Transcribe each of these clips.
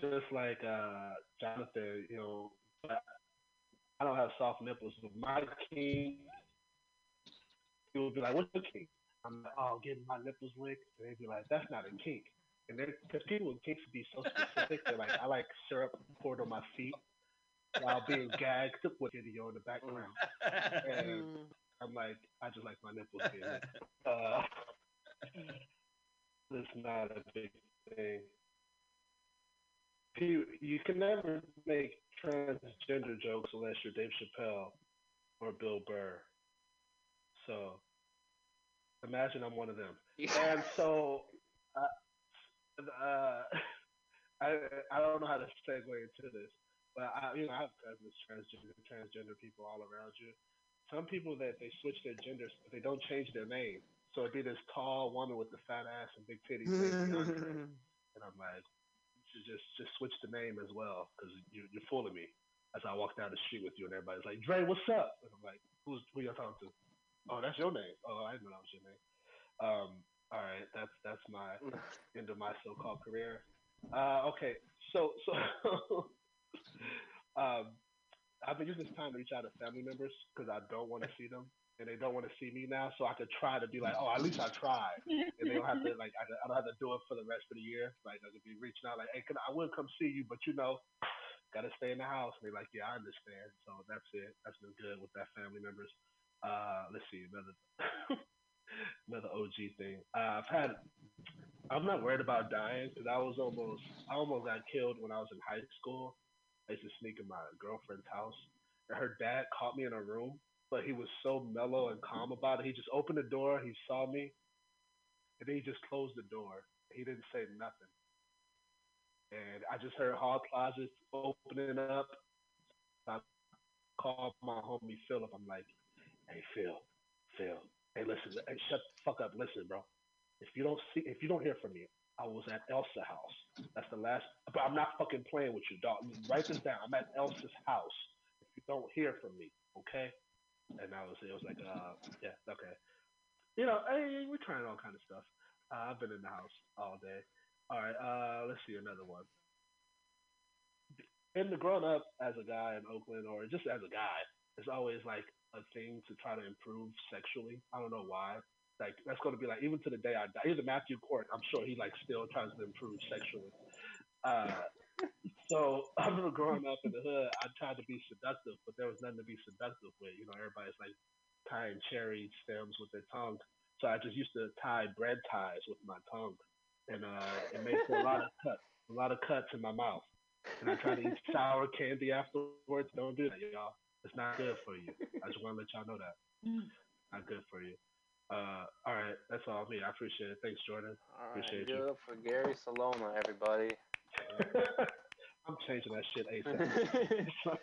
just like uh, Jonathan, you know, I don't have soft nipples, but my king, he would be like, "What's the kink?" I'm like, "Oh, getting my nipples licked," and they'd be like, "That's not a kink." And then, because people with kinks be so specific, they're like, "I like syrup poured on my feet while being gagged with video in the background," and I'm like, "I just like my nipples being licked." Uh, it's not a big thing. You, you can never make transgender jokes unless you're Dave Chappelle or Bill Burr. So imagine I'm one of them. And so uh, uh, I I don't know how to segue into this, but I you know I have cousins transgender transgender people all around you. Some people that they switch their genders, but they don't change their name. So it'd be this tall woman with the fat ass and big titties, and I'm like, should just just switch the name as well because you, you're fooling me. As I walk down the street with you and everybody's like, Dre, what's up? And I'm like, who's who you talking to? Oh, that's your name. Oh, I didn't know that was your name. Um, all right, that's that's my end of my so-called career. Uh, okay, so so um, I've been using this time to reach out to family members because I don't want to see them and they don't want to see me now, so I could try to be like, oh, at least I tried, and they don't have to like I, I don't have to do it for the rest of the year. Like I could be reaching out like, hey, can, I will come see you, but you know, gotta stay in the house. And they're like, yeah, I understand. So that's it. That's been good with that family members. Uh, let's see another another OG thing. Uh, I've had. I'm not worried about dying because I was almost I almost got killed when I was in high school. I used to sneak in my girlfriend's house. And her dad caught me in a room but he was so mellow and calm about it. He just opened the door, he saw me, and then he just closed the door. He didn't say nothing. And I just heard hall closets opening up. I called my homie Philip. I'm like, hey Phil, Phil, hey listen, hey shut the fuck up. Listen, bro. If you don't see, if you don't hear from me, I was at Elsa house. That's the last. But I'm not fucking playing with you, dog. Write this down. I'm at Elsa's house. If you don't hear from me, okay? And I was it was like uh yeah okay. You know hey we're trying all kind of stuff. Uh, I've been in the house all day. All right uh let's see another one. In the grown up as a guy in Oakland or just as a guy it's always like a thing to try to improve sexually. I don't know why. Like that's going to be like even to the day I die. Even Matthew Court I'm sure he like still tries to improve sexually. Uh so I remember growing up in the hood, I tried to be seductive, but there was nothing to be seductive with. You know, everybody's like tying cherry stems with their tongue. So I just used to tie bread ties with my tongue, and uh, it made a lot of cuts, a lot of cuts in my mouth. And I tried to eat sour candy afterwards. Don't do that, y'all. It's not good for you. I just want to let y'all know that. Not good for you. Uh, all right, that's all me. I appreciate it. Thanks, Jordan. All right, appreciate give you. it up for Gary Saloma, everybody. I'm changing that shit ASAP.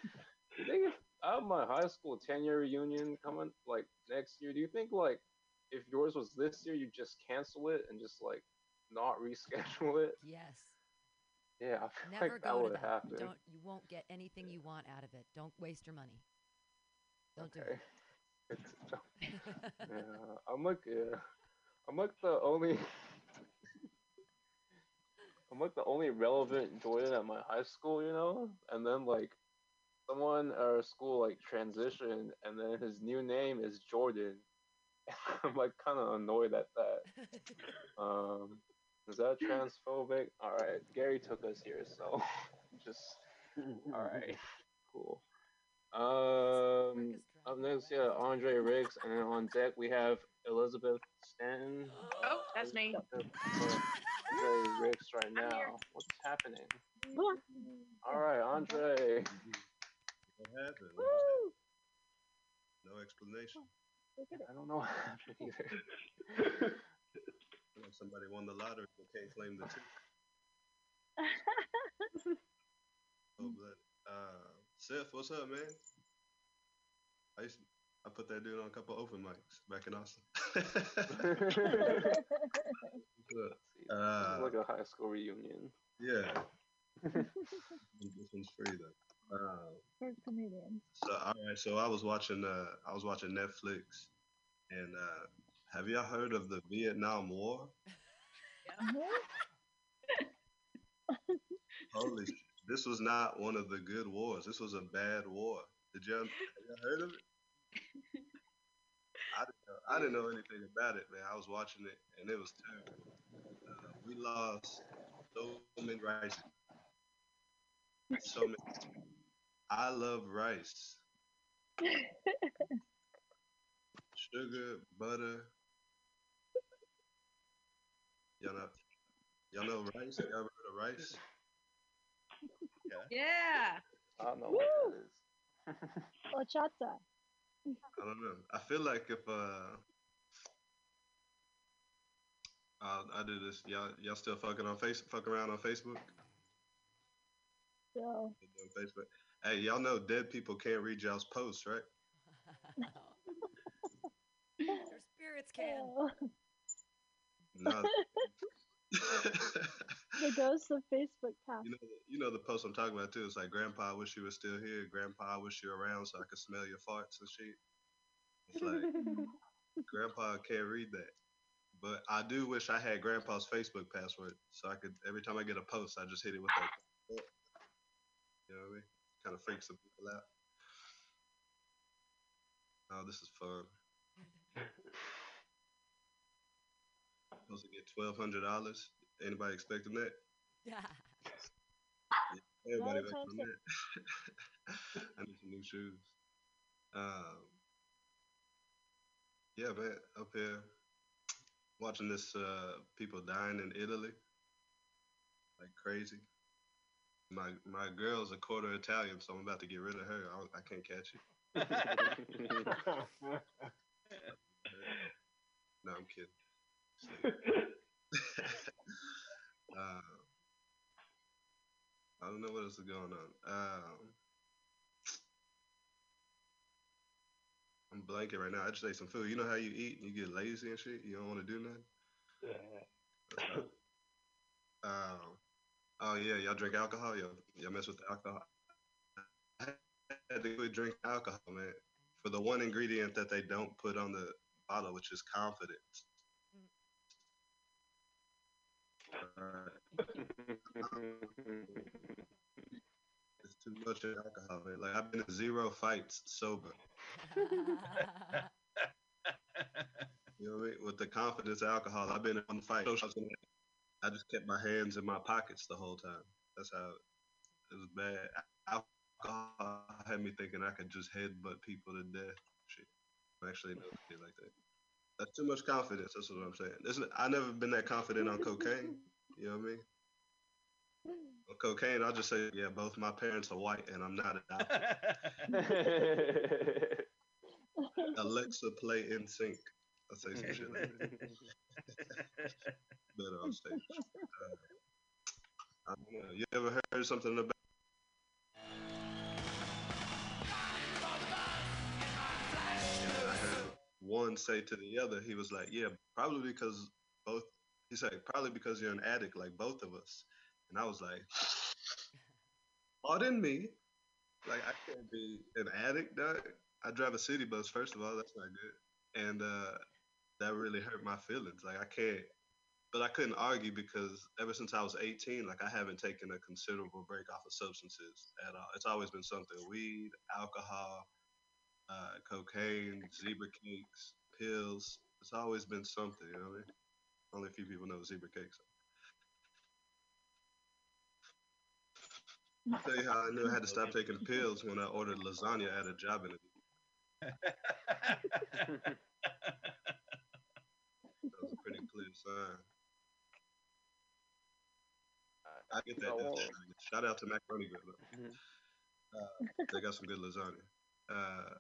you think if I have my high school 10 year reunion coming like next year, do you think like if yours was this year, you just cancel it and just like not reschedule it? Yes. Yeah, I feel Never like that go to would that. happen. Don't you won't get anything you want out of it. Don't waste your money. Don't do. Okay. It's, yeah, I'm like, yeah, I'm like the only, I'm like the only relevant Jordan at my high school, you know. And then like, someone at our school like transitioned, and then his new name is Jordan. I'm like kind of annoyed at that. Um, is that transphobic? All right, Gary took us here, so just all right, cool. Um, up next, yeah, Andre Riggs, and then on deck we have Elizabeth Stanton. Oh, that's me. Andre Riggs right I'm now. What's happening? All right, Andre. What happened? What was? No explanation. I don't know what happened either. Like somebody won the lottery but can't claim the ticket. Oh, but uh, Seth, what's up, man? I used to, I put that dude on a couple open mics back in Austin. Uh, like a high school reunion. yeah, this one's free though. Uh, For comedians. so all right, so I was watching uh, I was watching Netflix, and uh, have y'all heard of the Vietnam War? Holy, sh- this was not one of the good wars. This was a bad war. Did y'all, have y'all heard of it? I didn't, know, I didn't know anything about it, man. I was watching it, and it was terrible. Uh, we lost so many rice. So many. I love rice. Sugar, butter. Y'all know, y'all know rice? Y'all ever heard of rice? Yeah. I don't know what that is. Horchata. I don't know. I feel like if uh, I I do this, y'all y'all still fucking on face fuck around on Facebook? So On Facebook. Hey, y'all know dead people can't read y'all's posts, right? Your spirits can. No. the ghost of Facebook past. you know, the- you know the post I'm talking about too. It's like, Grandpa, I wish you were still here. Grandpa, I wish you were around so I could smell your farts and shit. It's like, Grandpa can't read that. But I do wish I had Grandpa's Facebook password so I could every time I get a post, I just hit it with that. You know what I mean? Kind of freaks some people out. Oh, this is fun. Supposed to get twelve hundred dollars. Anybody expecting that? Yeah. Everybody Well, waiting on times that. I need some new shoes. Um, yeah, man, up here watching this uh, people dying in Italy like crazy. My my girl's a quarter Italian, so I'm about to get rid of her. I, I can't catch it. No, I'm kidding. Uh, I don't know what else is going on. Um, I'm blanking right now. I just ate some food. You know how you eat and you get lazy and shit? You don't want to do nothing? Um, oh, yeah. Y'all drink alcohol? Y'all, y'all mess with the alcohol? I had to quit drink alcohol, man, for the one ingredient that they don't put on the bottle, which is confidence. Alright. It's too much alcohol, man. Like I've been in zero fights sober. You know what I mean? With the confidence of alcohol, I've been in one fight. I just kept my hands in my pockets the whole time. That's how it was bad. Alcohol had me thinking I could just headbutt people to death. Shit. I'm actually no shit like that. That's too much confidence. That's what I'm saying. I never been that confident on cocaine. You know what I mean? On cocaine, I'll just say, yeah, both my parents are white and I'm not adopted. Alexa, play NSYNC. I'll say some shit like that. Better on stage. Uh, I know. You ever heard something about? One say to the other, he was like, "Yeah, probably because both." He said, "Probably because you're an addict, like both of us." And I was like, "Pardon me, like I can't be an addict, dog. I drive a city bus. First of all, that's not good, and uh, that really hurt my feelings. Like I can't, but I couldn't argue because ever since I was 18, like I haven't taken a considerable break off of substances at all. It's always been something: weed, alcohol, uh, cocaine, zebra cakes, pills. It's always been something. You know what I mean? Only a few people know zebra cakes. are. I'll tell you how I knew I had to stop taking pills when I ordered lasagna at a job interview. That was a pretty clear sign. I get that. So. Shout out to Macaroni Grill. though. Mhm. Uh, they got some good lasagna. Uh,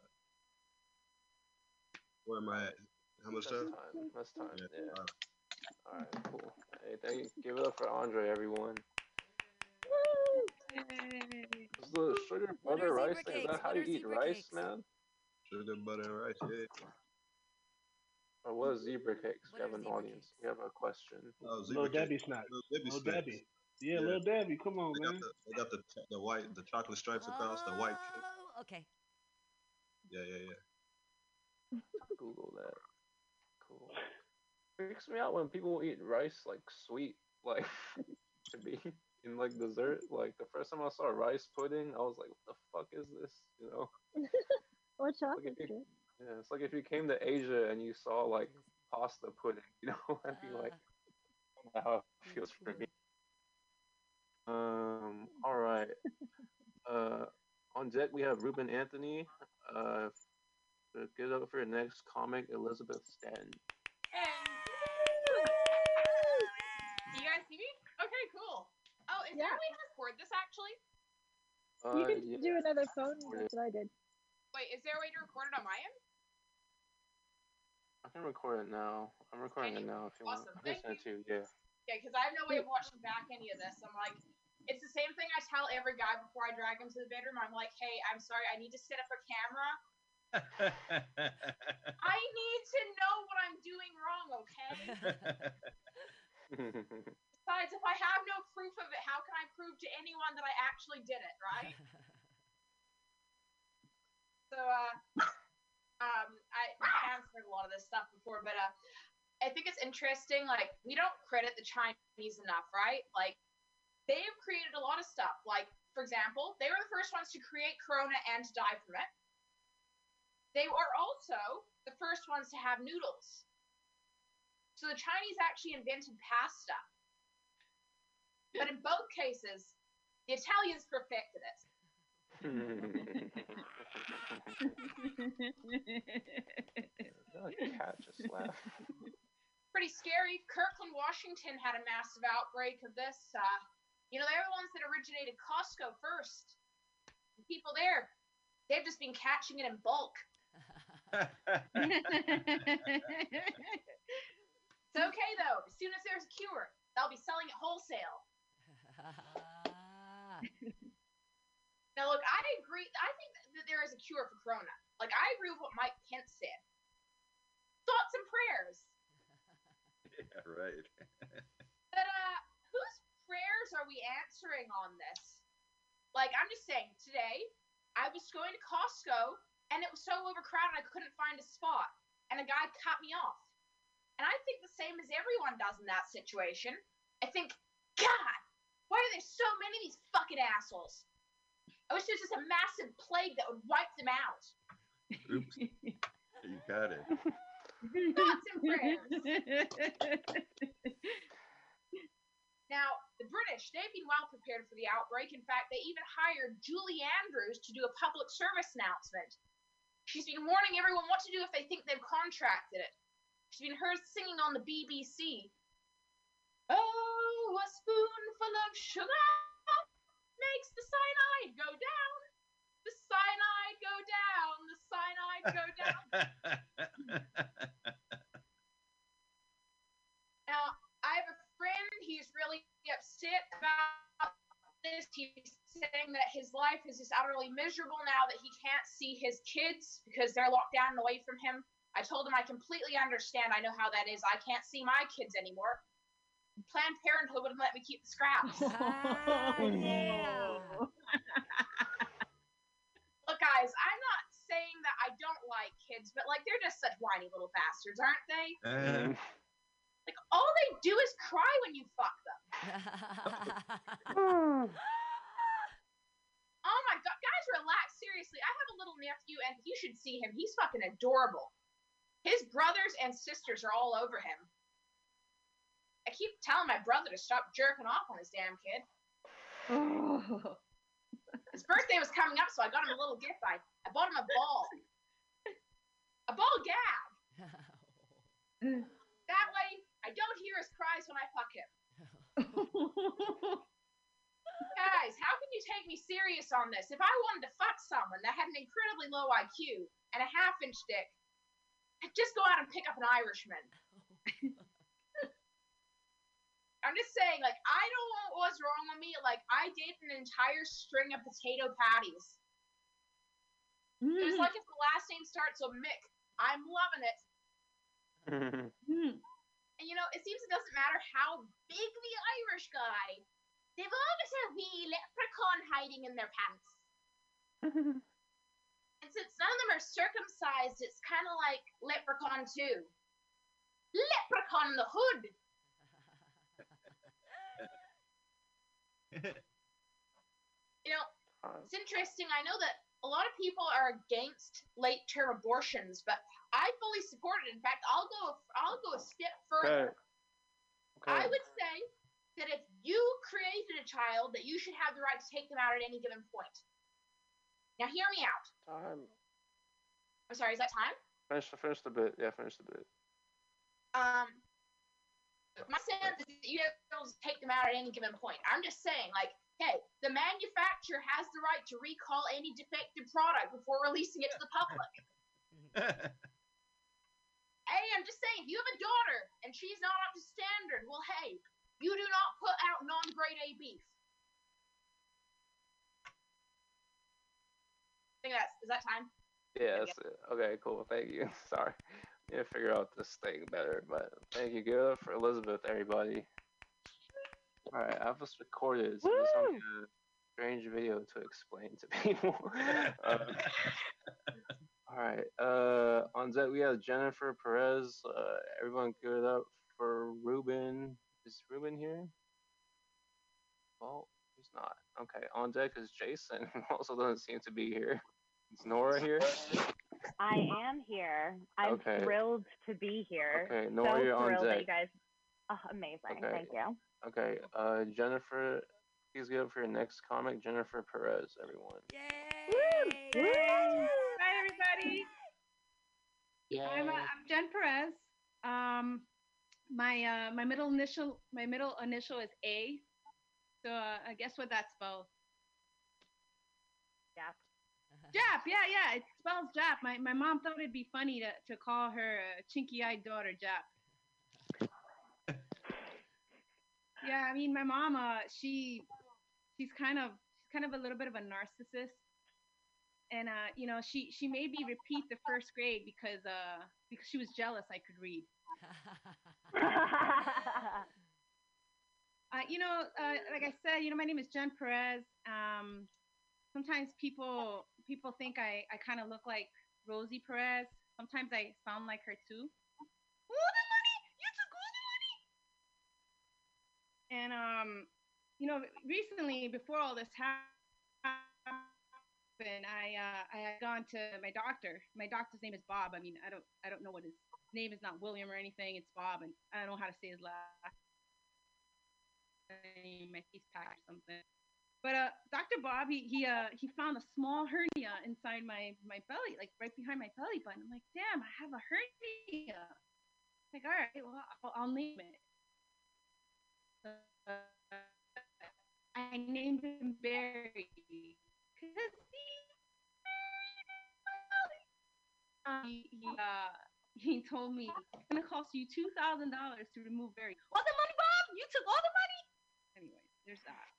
where am I at? How much That's time? time. That's time. Yeah, Yeah. All right. Cool. Hey, thank you. Give it up for Andre, everyone. Yay. Is the sugar butter are rice zebra thing? Is that how you eat rice, cakes? man? Sugar, butter, and rice. Yeah. Or what is zebra cakes? What we have an audience. cakes? We have a question. Oh, Little zebra cake. Debbie snack. Little Debbie Little. Debbie. Yeah, Yeah. Little Debbie. Come on, They man. got the they got the the white the chocolate stripes across the white oh, cake. Oh, okay. Yeah, yeah, yeah. Google that. Cool. Freaks me out when people eat rice like sweet, like to be. in like dessert. Like the first time I saw rice pudding, I was like, "What the fuck is this?" You know? Or Like chocolate if you, yeah, it's like if you came to Asia and you saw like pasta pudding. You know, I'd be like, Ah, how it feels for me. Um. All right. Uh, on deck we have Ruben Anthony. Uh, to get up for your next comic, Elizabeth Stanton. Do you guys see me? Okay, cool. Oh, is there a way to record this actually? Uh, you can yeah, do another phone. That's what I did. Wait, is there a way to record it on my end? I can record it now. I'm recording it now if you awesome, want. I can send it to you. Yeah. Yeah, because I have no way of watching back any of this. I'm like, it's the same thing I tell every guy before I drag him to the bedroom. I'm like, hey, I'm sorry, I need to set up a camera. I need to know what I'm doing wrong, okay? Besides, if I have no proof of it, how can I prove to anyone that I actually did it, right? So, uh, um, I I have heard a lot of this stuff before, but uh, I think it's interesting. Like, we don't credit the Chinese enough, right? Like, they've created a lot of stuff. Like, for example, they were the first ones to create Corona and die from it. They were also the first ones to have noodles. So the Chinese actually invented pasta. But in both cases, the Italians perfected it. cat just laughed. pretty scary. Kirkland, Washington had a massive outbreak of this. Uh, you know, they're the ones that originated Costco first. The people there, they've just been catching it in bulk. It's okay though. As soon as there's a cure, they'll be selling it wholesale. Now, look, I agree. I think that there is a cure for Corona. Like, I agree with what Mike Pence said. Thoughts and prayers. yeah, right. But uh, whose prayers are we answering on this? Like, I'm just saying, today I was going to Costco and it was so overcrowded I couldn't find a spot, and a guy cut me off. And I think the same as everyone does in that situation. I think, God, why are there so many of these fucking assholes? I wish there was just a massive plague that would wipe them out. Oops. you got it. Thoughts and prayers. Now, the British, they've been well prepared for the outbreak. In fact, they even hired Julie Andrews to do a public service announcement. She's been warning everyone what to do if they think they've contracted it. She's been heard singing on the BBC. Oh, a spoonful of sugar makes the cyanide go down. The cyanide go down. The cyanide go down. Now, I have a friend. He's really upset about this. He's saying that his life is just utterly miserable now that he can't see his kids because they're locked down and away from him. I told him I completely understand. I know how that is. I can't see my kids anymore. Planned Parenthood wouldn't let me keep the scraps. Ah, yeah. Look, guys, I'm not saying that I don't like kids, but like they're just such whiny little bastards, aren't they? Uh, Like all they do is cry when you fuck them. Oh my god, guys, relax. Seriously, I have a little nephew, and you should see him. He's fucking adorable. His brothers and sisters are all over him. I keep telling my brother to stop jerking off on this damn kid. His birthday was coming up, so I got him a little gift. I, I bought him a ball. A ball gag. That way, I don't hear his cries when I fuck him. Guys, how can you take me serious on this? If I wanted to fuck someone that had an incredibly low IQ and a half inch dick, I'd just go out and pick up an Irishman. I'm just saying, like, I don't know what was wrong with me. Like, I did an entire string of potato patties. It was hmm. like if the last name starts with Mick. I'm loving it. Hmm. And you know, it seems it doesn't matter how big the Irish guy, they've always a wee leprechaun hiding in their pants. and since none of them are circumcised, it's kind of like Leprechaun 2. Leprechaun in the Hood! You know, it's interesting. I know that a lot of people are against late term abortions, but I fully support it. In fact, I'll go I'll go a step further. okay. Okay. I would say that if you created a child, that you should have the right to take them out at any given point. Now, hear me out. Time. I'm sorry, is that time? Finish, finish the bit. Yeah, finish the bit. Um, my sense is that you don't take them out at any given point. I'm just saying, like, hey, the manufacturer has the right to recall any defective product before releasing it to the public. hey, I'm just saying, if you have a daughter and she's not up to standard, well, hey, you do not put out non-grade A beef. I think that's is that time? Yeah, that's it. Okay, cool. Thank you. Sorry. Need to figure out this thing better, but thank you. Give it up for Elizabeth, everybody. Alright, I have just recorded, so this will a strange video to explain to people. Um, uh, Alright, uh, on that we have Jennifer Perez. Uh, everyone give it up for Ruben. Is Ruben here? Well, he's not. Okay, on deck is Jason, who also doesn't seem to be here. Is Nora here? I am here. I'm Okay. thrilled to be here. Okay, so Nora, you're on thrilled that deck. you guys. Oh, amazing. Okay. Thank you. Okay, uh, Jennifer, please give up for your next comic, Jennifer Perez, everyone. Yay! Woo! Everybody. I'm, uh, I'm Jen Perez. Um, my uh, my middle initial my middle initial is A. So uh, I guess what that spells. Yeah. Jap, yeah, yeah, it spells Jap. My my mom thought it'd be funny to, to call her uh, chinky-eyed daughter Jap. yeah, I mean, my mom, uh, she she's kind of she's kind of a little bit of a narcissist, and uh, you know, she she made me repeat the first grade because uh because she was jealous I could read. Uh, you know, uh, like I said, you know, my name is Jen Perez. Um, sometimes people people think I, I kind of look like Rosie Perez. Sometimes I sound like her too. The money! You took all the money! And um, you know, recently before all this happened, I uh, I had gone to my doctor. My doctor's name is Bob. I mean, I don't I don't know what his name is. Not William or anything. It's Bob, and I don't know how to say his last name. My teeth pack or something. But uh, Dr. Bob, he he uh he found a small hernia inside my my belly, like right behind my belly button. I'm like, damn, I have a hernia. Like, all right, well, I'll, I'll name it. Uh, I named him Barry because he um, he, he uh he told me it's gonna cost you two thousand dollars to remove Barry. All the money, Bob? You took all the money? Anyway, there's that.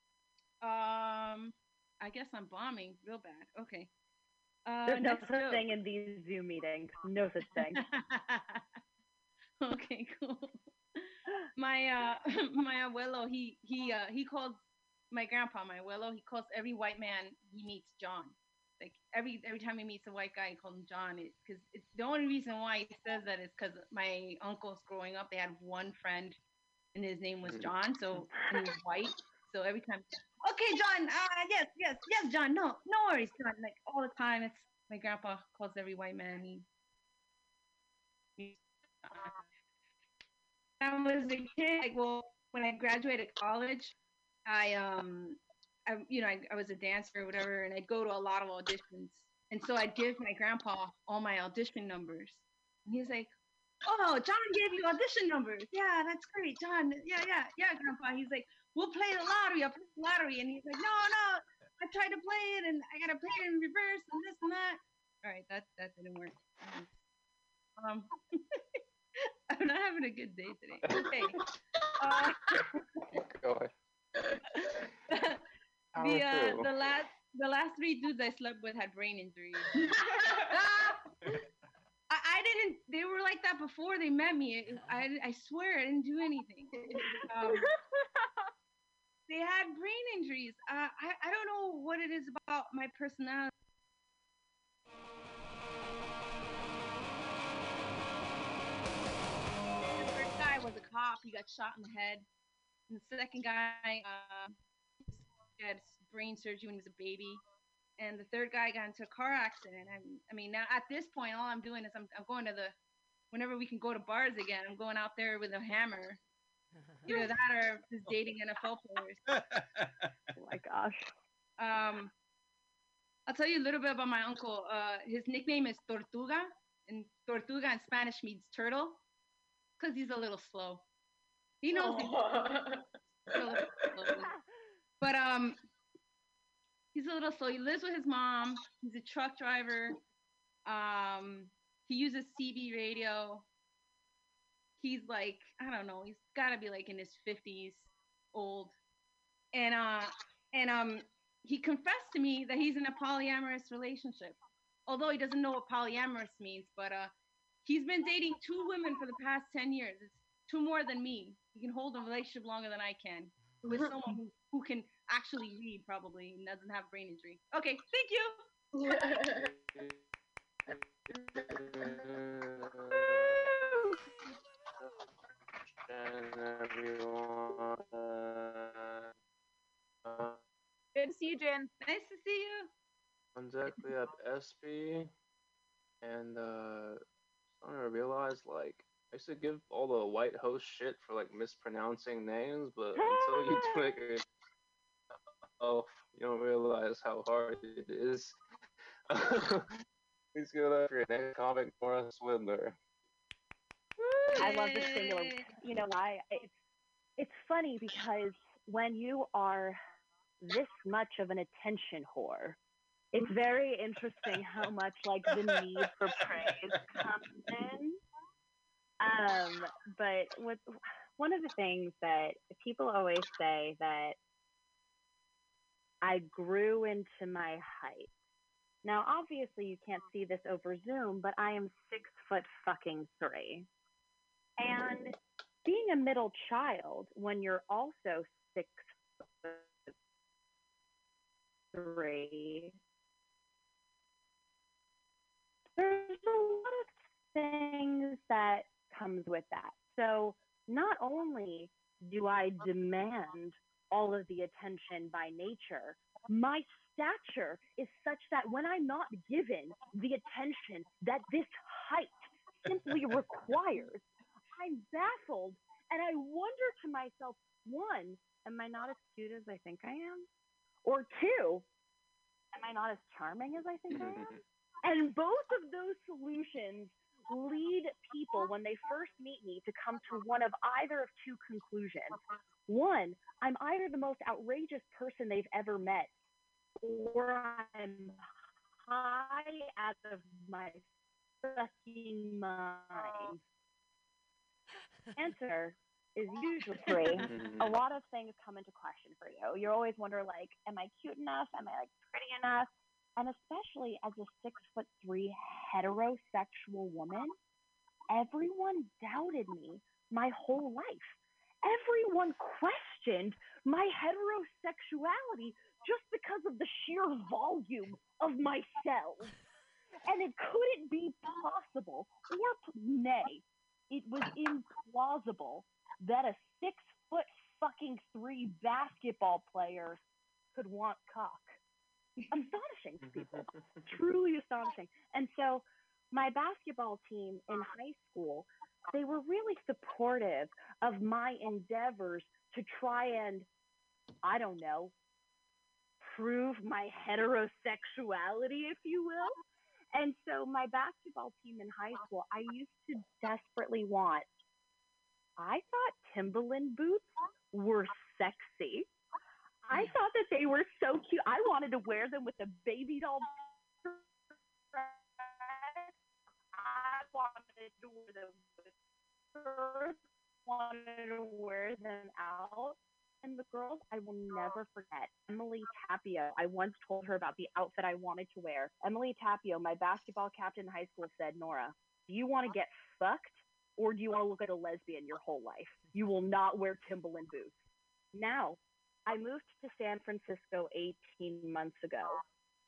Um, I guess I'm bombing real bad. Okay. Uh, There's no such up- thing in these Zoom meetings. No such thing. okay, cool. My uh my abuelo, he he uh he calls my grandpa, my abuelo, he calls every white man he meets John. Like every every time he meets a white guy, he calls him John. Because it's the only reason why he says that is because my uncles growing up, they had one friend, and his name was John. So he was white. So every time, okay, John. Uh, yes, yes, yes, John. No, no worries, John. Like all the time, it's my grandpa calls every white man. He, he I was a kid. Like, well, when I graduated college, I um, I you know, I, I was a dancer or whatever, and I'd go to a lot of auditions, and so I'd give my grandpa all my audition numbers, and he's like, "Oh, John gave you audition numbers. Yeah, that's great, John. Yeah, yeah, yeah, grandpa." He's like, "We'll play the lottery. I'll play the lottery," and he's like, "No, no, I tried to play it, and I gotta play it in reverse, and this and that." All right, that that didn't work. Um, I'm not having a good day today. Okay. Uh, Go ahead. Power the uh, the last the last three dudes I slept with had brain injuries. I, I didn't. They were like that before they met me. It- I I swear I didn't do anything. Um, they had brain injuries. Uh, I I don't know what it is about my personality. The first guy was a cop. He got shot in the head. And the second guy, uh, He had brain surgery when he was a baby. And the third guy got into a car accident. And I mean, now at this point, all I'm doing is I'm, I'm going to the, whenever we can go to bars again, I'm going out there with a hammer. Either that or just dating NFL players. Oh my gosh. Um, I'll tell you a little bit about my uncle. Uh, his nickname is Tortuga, and Tortuga in Spanish means turtle, because he's a little slow. He knows. he's a little slow. But um, he's a little slow. He lives with his mom. He's a truck driver. Um, he uses CB radio. He's like, I don't know. He's got to be like in his fifties, old, and uh, and um, he confessed to me that he's in a polyamorous relationship. Although he doesn't know what polyamorous means, but uh, he's been dating two women for the past ten years. It's two more than me. He can hold a relationship longer than I can with someone who, who can actually read probably and doesn't have brain injury. Okay, thank you. And everyone. Good to see you, Jen. Nice to see you. on deck we have SB, and uh, starting to realize like I used to give all the white host shit for like mispronouncing names, but until you do it yourself, you don't realize how hard it is. Please give it up for your next comic, Nora Swindler. I love the singular. You know why? It's it's funny because when you are this much of an attention whore, it's very interesting how much like the need for praise comes in. Um, but what one of the things that people always say that I grew into my height. Now, obviously, you can't see this over Zoom, but I am six foot fucking three. And being a middle child when you're also six foot three, there's a lot of things that comes with that. So not only do I demand all of the attention by nature, my stature is such that when I'm not given the attention that this height simply requires, I'm baffled and I wonder to myself, one, am I not as cute as I think I am? Or two, am I not as charming as I think I am? And both of those solutions lead people when they first meet me to come to one of either of two conclusions. One, I'm either the most outrageous person they've ever met, or I'm high out of my fucking mind. Answer is usually three. Mm-hmm. A lot of things come into question for you. You always wonder, like, am I cute enough? Am I like pretty enough? And especially as a six foot three heterosexual woman, everyone doubted me my whole life. Everyone questioned my heterosexuality just because of the sheer volume of my cells. And it couldn't be possible, or nay, it was implausible that a six foot fucking three basketball player could want cock. Astonishing to people. Truly astonishing. And so my basketball team in high school, they were really supportive of my endeavors to try and, I don't know, prove my heterosexuality, if you will. And so my basketball team in high school, I used to desperately want. I thought Timberland boots were sexy. I mm. thought that they were so cute. I wanted to wear them with a baby doll dress. I wanted to wear them skirts. Wanted to wear them out. And the girls, I will never forget. Emily Tapio. I once told her about the outfit I wanted to wear. Emily Tapio, my basketball captain in high school, said, Nora, do you want to get fucked or do you want to look at a lesbian your whole life? You will not wear Timberland boots. Now, I moved to San Francisco 18 months ago,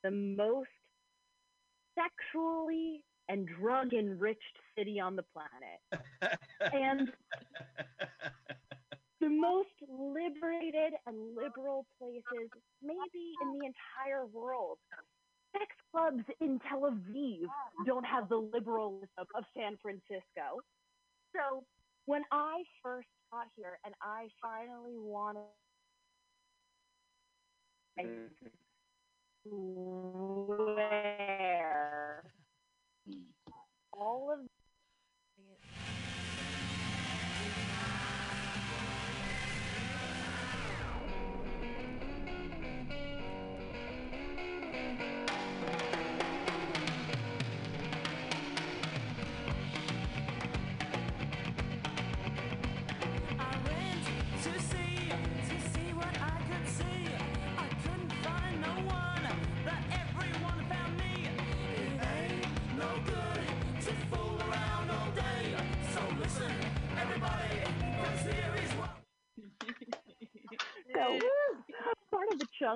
the most sexually and drug enriched city on the planet. and the most liberated and liberal places maybe in the entire world. Sex clubs in Tel Aviv don't have the liberalism of San Francisco. So when I first got here and I finally wanted where Mm. all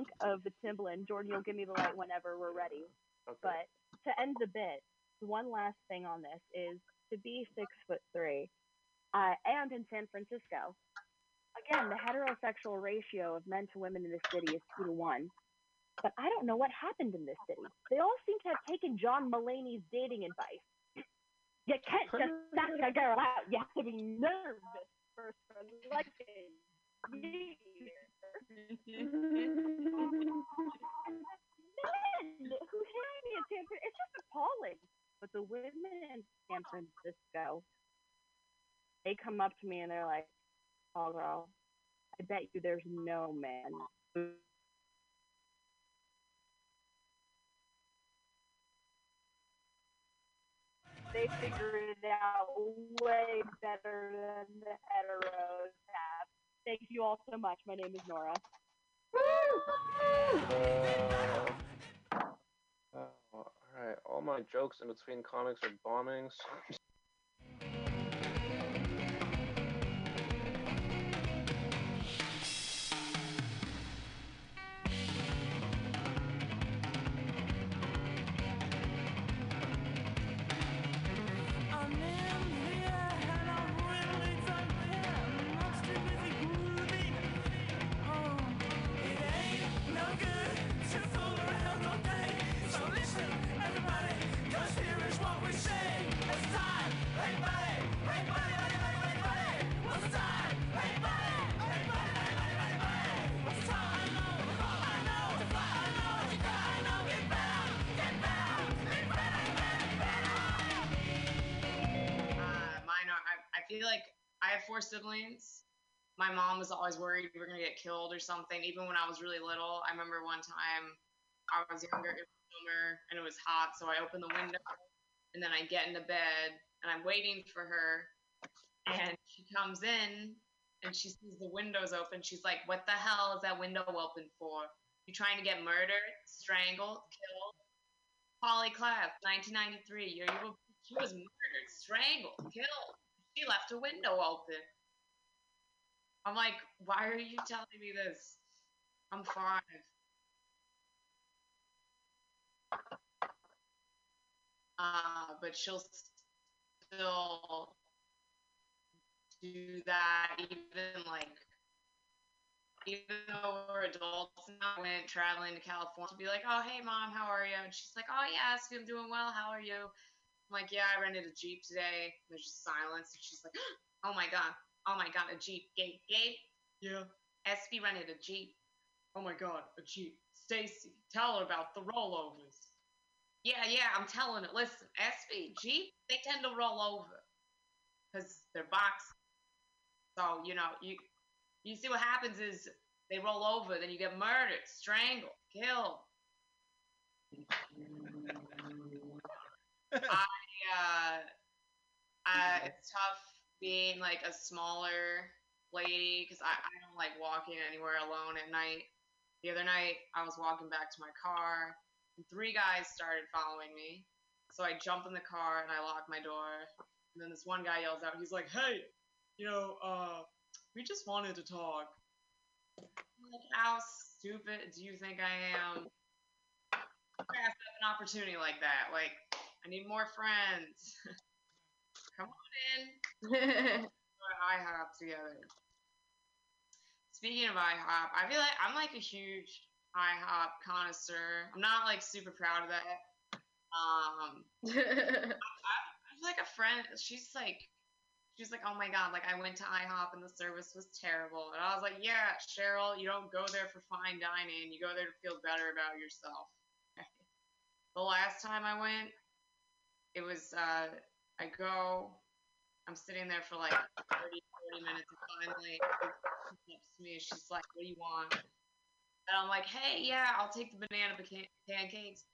chunk of the Timberland. Jordan, you'll give me the light whenever we're ready. Okay. But to end the bit, one last thing on this is to be six foot three, uh, and in San Francisco. Again, the heterosexual ratio of men to women in this city is two to one. But I don't know what happened in this city. They all seem to have taken John Mulaney's dating advice. You can't just knock a girl out. You have to be nervous first for liking who hate me in San Fran- it's just appalling. But the women in San Francisco, they come up to me and they're like, "Oh, girl, I bet you there's no man." They figured it out way better than the heteros have. Thank you all so much. My name is Nora. Uh, oh, all right. All my jokes in between comics are bombings. My mom was always worried we were gonna get killed or something. Even when I was really little, I remember one time I was younger, it was summer, and it was hot, so I opened the window, and then I get into bed, and I'm waiting for her, and she comes in, and she sees the windows open. She's like, "What the hell is that window open for? You trying to get murdered, strangled, killed?" Polly Klaas, 1993. You're, you she was murdered, strangled, killed. She left a window open. I'm like, why are you telling me this? I'm five. Uh, but she'll still do that, even like, even though we're adults now, went traveling to California to be like, oh, hey, mom, how are you? And she's like, oh, yeah, I'm doing well. How are you? I'm like, yeah, I rented a Jeep today. There's just silence. And she's like, oh my God. Oh my God, a Jeep. Gate, gate. Yeah. SB rented a Jeep. Oh my God, a Jeep. Stacy, tell her about the rollovers. Yeah, yeah, I'm telling it. Listen, SB, Jeep, they tend to roll over because they're boxes. So, you know, you you see what happens is they roll over, then you get murdered, strangled, killed. I, uh, I, it's tough being like a smaller lady because I, I don't like walking anywhere alone at night. The other night, I was walking back to my car, and three guys started following me. So I jump in the car and I lock my door. And then this one guy yells out, he's like, "Hey, you know, uh, we just wanted to talk." Like, how stupid do you think I am? Pass up an opportunity like that. Like, I need more friends. Come on in. what I have together. speaking of IHOP, I feel like I'm like a huge IHOP connoisseur. I'm not like super proud of that. Um, I, I have like a friend. She's like, she's like, oh my god, like I went to IHOP and the service was terrible. And I was like, yeah, Cheryl, you don't go there for fine dining. You go there to feel better about yourself. the last time I went, it was uh, I go, I'm sitting there for like 30, 40 minutes, and finally she comes to me. She's like, what do you want? And I'm like, hey, yeah, I'll take the banana pancakes." pancakes.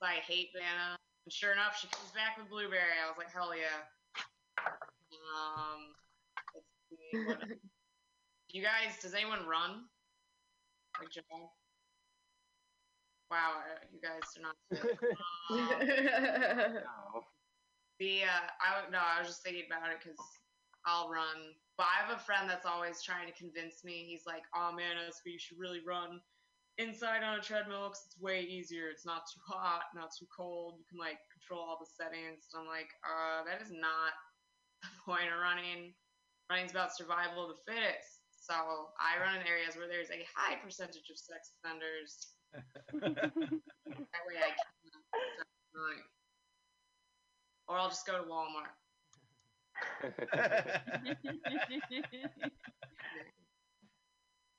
'cause I hate banana. And sure enough, she comes back with blueberry. I was like, hell yeah. Um, let's see. You guys, does anyone run? Like jog? Wow, uh, you guys are not. Um, No. The uh, I would no, I was just thinking about it because I'll run. But I have a friend that's always trying to convince me. He's like, "Oh man, SB, you should really run inside on a treadmill 'cause it's way easier. It's not too hot, not too cold. You can like control all the settings." And I'm like, "Uh, that is not the point of running. Running's about survival of the fittest." So I run in areas where there's a high percentage of sex offenders. that way I can. Or I'll just go to Walmart.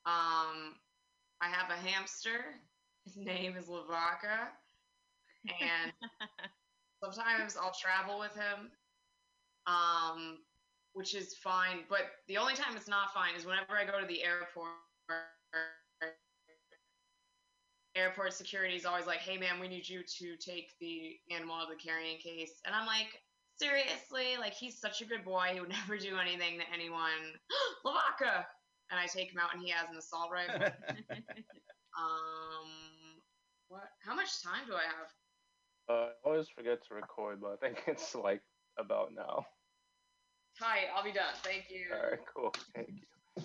Um, I have a hamster. His name is Lavaca, and sometimes I'll travel with him, um, which is fine. But the only time it's not fine is whenever I go to the airport. Airport security is always like, "Hey, man, we need you to take the animal out of the carrying case," and I'm like, seriously, like he's such a good boy. He would never do anything to anyone. Lavaca, and I take him out, and he has an assault rifle. um, what? How much time do I have? Uh, I always forget to record, but I think it's like about now. Hi, I'll be done. Thank you. All right, cool. Thank you.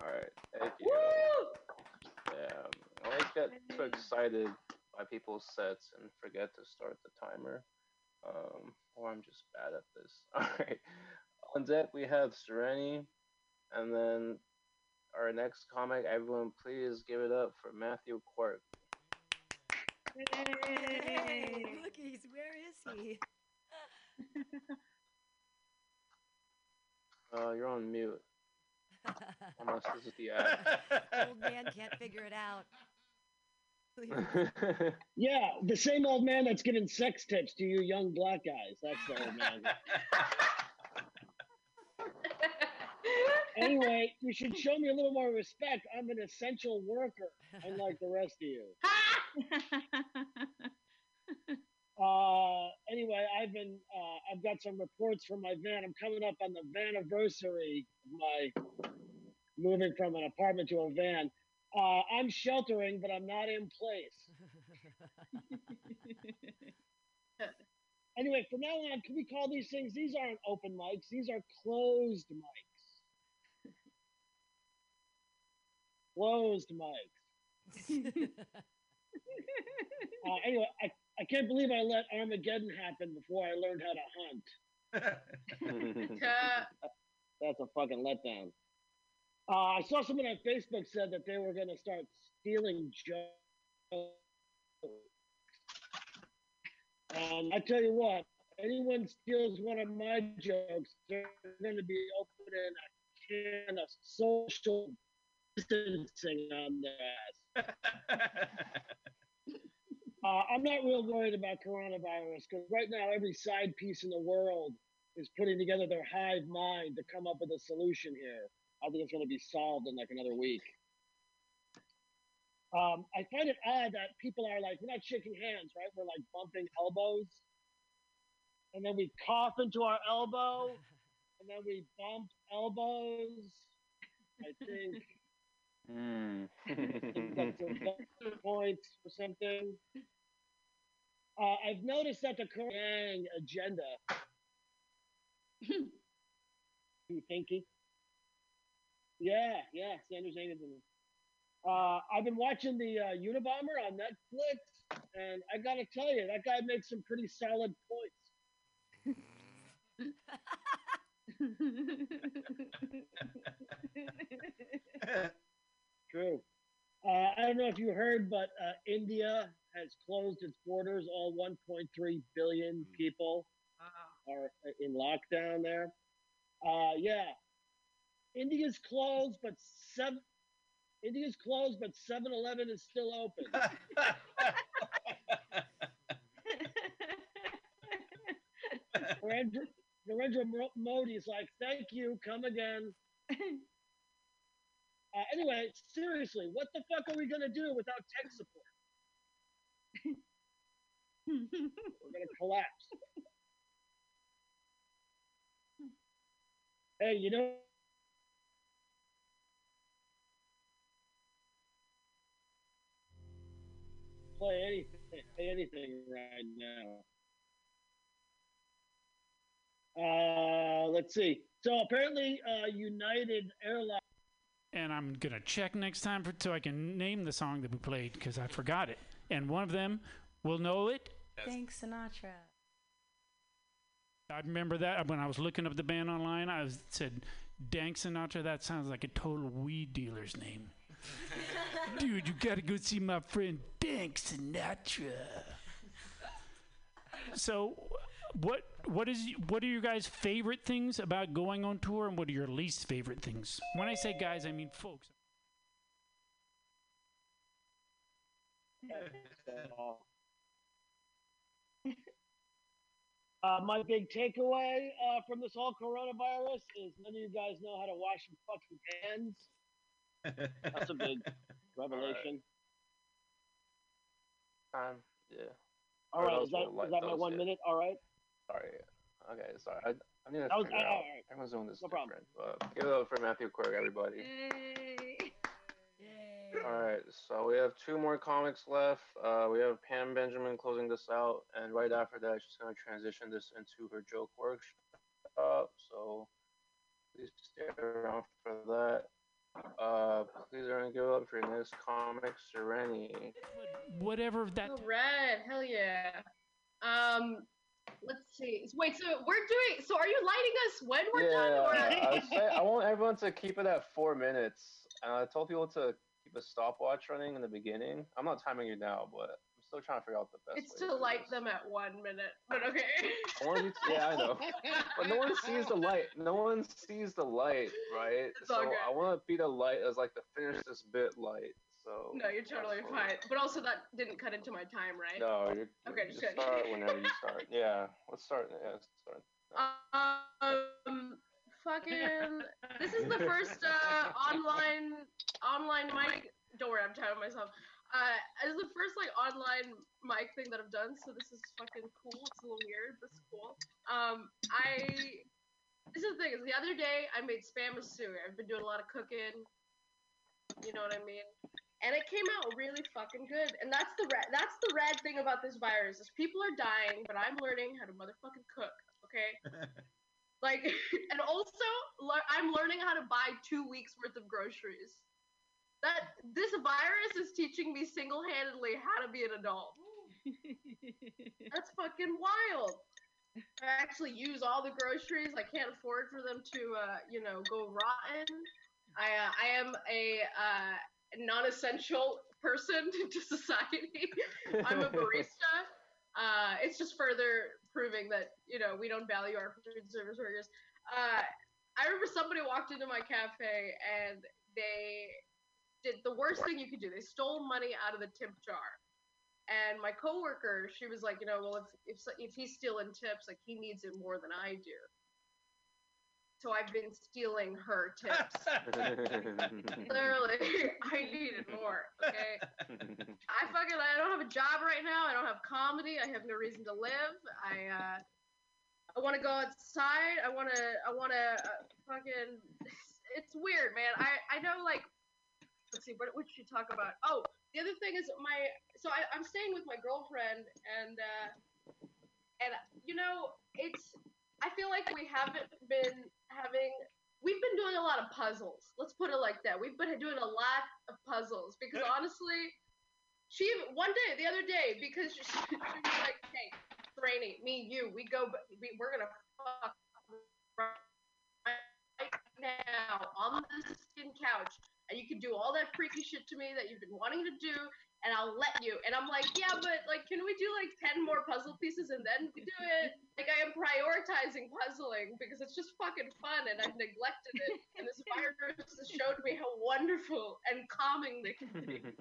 All right, thank you. Woo! Yeah, I always get too excited by people's sets and forget to start the timer. Um, or I'm just bad at this. All right. On deck we have Sereni, and then our next comic. Everyone, please give it up for Matthew Quirk. Hey, cookies, where is he? Uh, you're on mute. Unless this is the ad. Old man can't figure it out. Yeah, the same old man that's giving sex tips to you young black guys. That's the old man. anyway, you should show me a little more respect. I'm an essential worker, unlike the rest of you. Uh, anyway, I've been, uh, I've got some reports from my van. I'm coming up on the van anniversary of my moving from an apartment to a van. Uh, I'm sheltering, but I'm not in place. Anyway, from now on, can we call these things? These aren't open mics. These are closed mics. Closed mics. Uh, anyway, I, I can't believe I let Armageddon happen before I learned how to hunt. That's a fucking letdown. Uh, I saw someone on Facebook said that they were going to start stealing jokes. And I tell you what, anyone steals one of my jokes, they're going to be opening a can of social distancing on their ass. Uh, I'm not real worried about coronavirus because right now every side piece in the world is putting together their hive mind to come up with a solution here. I think it's going to be solved in like another week. Um, I find it odd that people are like, we're not shaking hands, right? We're like bumping elbows. And then we cough into our elbow. And then we bump elbows. I think Hmm. that's a good point or something. Uh, I've noticed that the Korean agenda. you thinking? Yeah, yeah, Sanders Angelson. Uh, I've been watching the uh, Unabomber on Netflix, and I gotta tell you, that guy makes some pretty solid points. True. Uh, I don't know if you heard, but uh, India has closed its borders. All 1.3 billion people are in lockdown there. Uh, yeah, India's closed, but seven. India's closed, but 7-Eleven is still open. Narendra, Narendra Mo- Modi is like, thank you, come again. Uh, anyway, seriously, what the fuck are we gonna do without tech support? We're gonna collapse. Hey, you know. Play anything, play anything right now. Uh, let's see. So apparently, uh, United Airlines. and I'm gonna check next time for, so I can name the song that we played because I forgot it. And one of them will know it. Thanks, Sinatra. I remember that when I was looking up the band online. I was, said, "Dank Sinatra." That sounds like a total weed dealer's name. Dude, you gotta go see my friend Dank Sinatra. So, what what is what are your guys' favorite things about going on tour, and what are your least favorite things? When I say guys, I mean folks. Uh, my big takeaway uh, from this whole coronavirus is none of you guys know how to wash your fucking hands. That's a big revelation. Um, yeah. All Or right, those is that, were is that my one yeah. minute? All right. Sorry. Okay, sorry. I, I need to That was- figure out. alright. Everyone's doing this No problem. different. But give it up for Matthew Quirk, everybody. Yay. Yay. All right, so we have two more comics left. Uh, we have Pam Benjamin closing this out, and right after that, she's gonna transition this into her joke workshop. So please stay around for that. Uh, please everyone give it up for your next comic, Sereni. Whatever that. Oh, red, hell yeah. Um, let's see. Wait, so we're doing. So are you lighting us when we're yeah, done, or? I, was saying, I want everyone to keep it at four minutes, and I told people to keep a stopwatch running in the beginning. I'm not timing you now, but I'm still trying to figure out the best. It's way to do light them at one minute, but okay. I want you to, yeah, I know. But no one sees the light. No one sees the light, right? It's all so. I want to be the light as like the finish this bit light. So No, you're totally fine. But also, that didn't cut into my time, right? No, you're, Okay, just just start whenever you start. Yeah, let's start. Yeah, let's start. Um, fucking. This is the first uh, online online mic. Don't worry, I'm tired of myself. Uh, this is the first like online mic thing that I've done, so this is fucking cool. It's a little weird, but it's cool. Um, I. This is the thing. Is the other day I made spam suey. I've been doing a lot of cooking. You know what I mean? And it came out really fucking good. And that's the red. That's the red thing about this virus is people are dying, but I'm learning how to motherfucking cook. Okay. Like, and also, le- I'm learning how to buy two weeks worth of groceries. That this virus is teaching me single-handedly how to be an adult. That's fucking wild. I actually use all the groceries. I can't afford for them to, uh, you know, go rotten. I, uh, I am a uh, non-essential person to society. I'm a barista. Uh, it's just further proving that you know we don't value our food service workers. Uh, I remember somebody walked into my cafe and they did the worst thing you could do. They stole money out of the tip jar. And my coworker, she was like, you know, well, if if if he's stealing tips, like he needs it more than I do. So I've been stealing her tips. Literally, I needed more. Okay. I fucking I don't have a job right now. I don't have comedy. I have no reason to live. I uh I want to go outside. I want to I want to uh, fucking it's weird, man. I I know like let's see what what should you talk about? Oh, the other thing is my so I I'm staying with my girlfriend and uh and you know, it's I feel like we haven't been having we've been doing a lot of puzzles. Let's put it like that. We've been doing a lot of puzzles because honestly, she one day, the other day, because she, she was like, "Hey, Rainy, me, you, we go, we, we're gonna fuck right now on this skin couch, and you can do all that freaky shit to me that you've been wanting to do, and I'll let you. And I'm like, yeah, but like, can we do like ten more puzzle pieces and then we do it? Like, I am prioritizing puzzling because it's just fucking fun, and I've neglected it. And this virus has showed me how wonderful and calming they can be.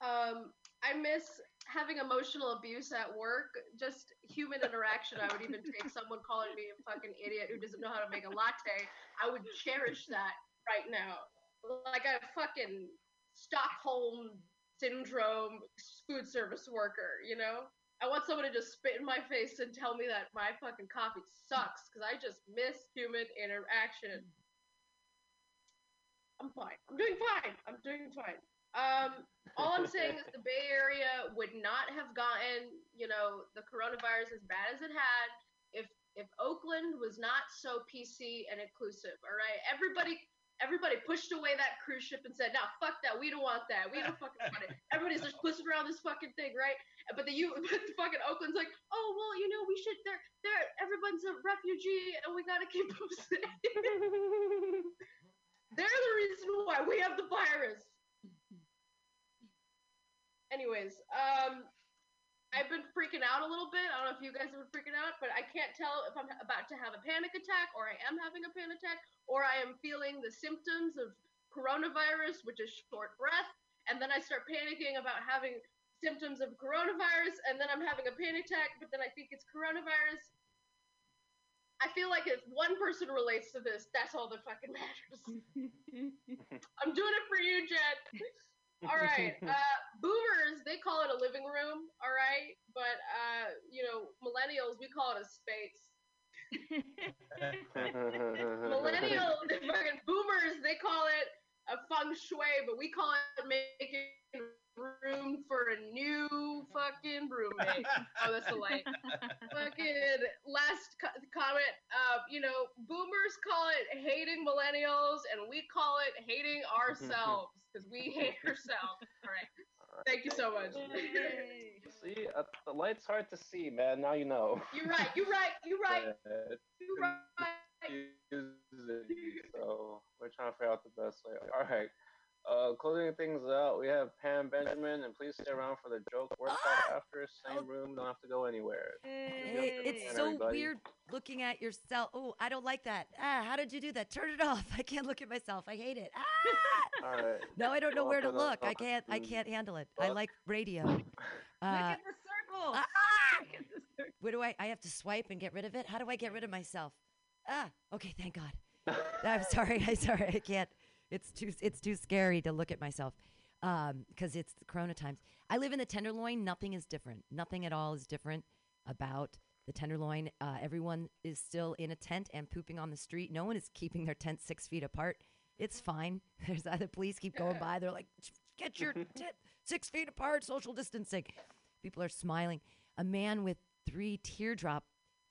Um, I miss having emotional abuse at work, just human interaction. I would even take someone calling me a fucking idiot who doesn't know how to make a latte. I would cherish that right now. Like a fucking Stockholm syndrome food service worker, you know? I want someone to just spit in my face and tell me that my fucking coffee sucks because I just miss human interaction. I'm fine. I'm doing fine. I'm doing fine. Um, all I'm saying is the Bay Area would not have gotten, you know, the coronavirus as bad as it had if if Oakland was not so PC and inclusive. All right, everybody everybody pushed away that cruise ship and said, "Nah, fuck that. We don't want that. We don't fucking want it." Everybody's just pushing around this fucking thing, right? But the you, but the fucking Oakland's like, "Oh well, you know, we should. They're they're everyone's a refugee, and we gotta keep them safe." they're the reason why we have the virus. Anyways, um, I've been freaking out a little bit. I don't know if you guys have been freaking out, but I can't tell if I'm about to have a panic attack or I am having a panic attack or I am feeling the symptoms of coronavirus, which is short breath, and then I start panicking about having symptoms of coronavirus, and then I'm having a panic attack, but then I think it's coronavirus. I feel like if one person relates to this, that's all that fucking matters. I'm doing it for you, Jen. All right. Uh, boomers, they call it a living room. All right. But, uh, you know, millennials, we call it a space. Millennials, fucking boomers, they call it a feng shui, but we call it making room for a new fucking roommate. oh, that's a light. fucking last co- comment. Uh, you know, boomers call it hating millennials, and we call it hating ourselves because we hate ourselves. All right. Thank you so much. See, uh, the light's hard to see, man. Now you know. you're right. You're right. You're right. You're right. confusing, so we're trying to figure out the best way. All right. Uh, closing things out, we have Pam Benjamin, and please stay around for the joke workshop after. Same room, don't have to go anywhere. Hey, it's so everybody. weird looking at yourself. Oh, I don't like that. Ah, how did you do that? Turn it off. I can't look at myself. I hate it. Ah! All right. No, I don't know where to up and up, look. I can't. I can't handle it. I like radio. Look Uh, at the circle. ah! The circle. Where do I? I have to swipe and get rid of it. How do I get rid of myself? Ah, okay. Thank God. I'm sorry. I'm sorry. I can't. It's too. It's too scary to look at myself, um, because it's the Corona times. I live in the Tenderloin. Nothing is different. Nothing at all is different about the Tenderloin. Uh, everyone is still in a tent and pooping on the street. No one is keeping their tent six feet apart. It's fine. There's other police keep going by. They're like, get your tent six feet apart, social distancing. People are smiling. A man with three teardrop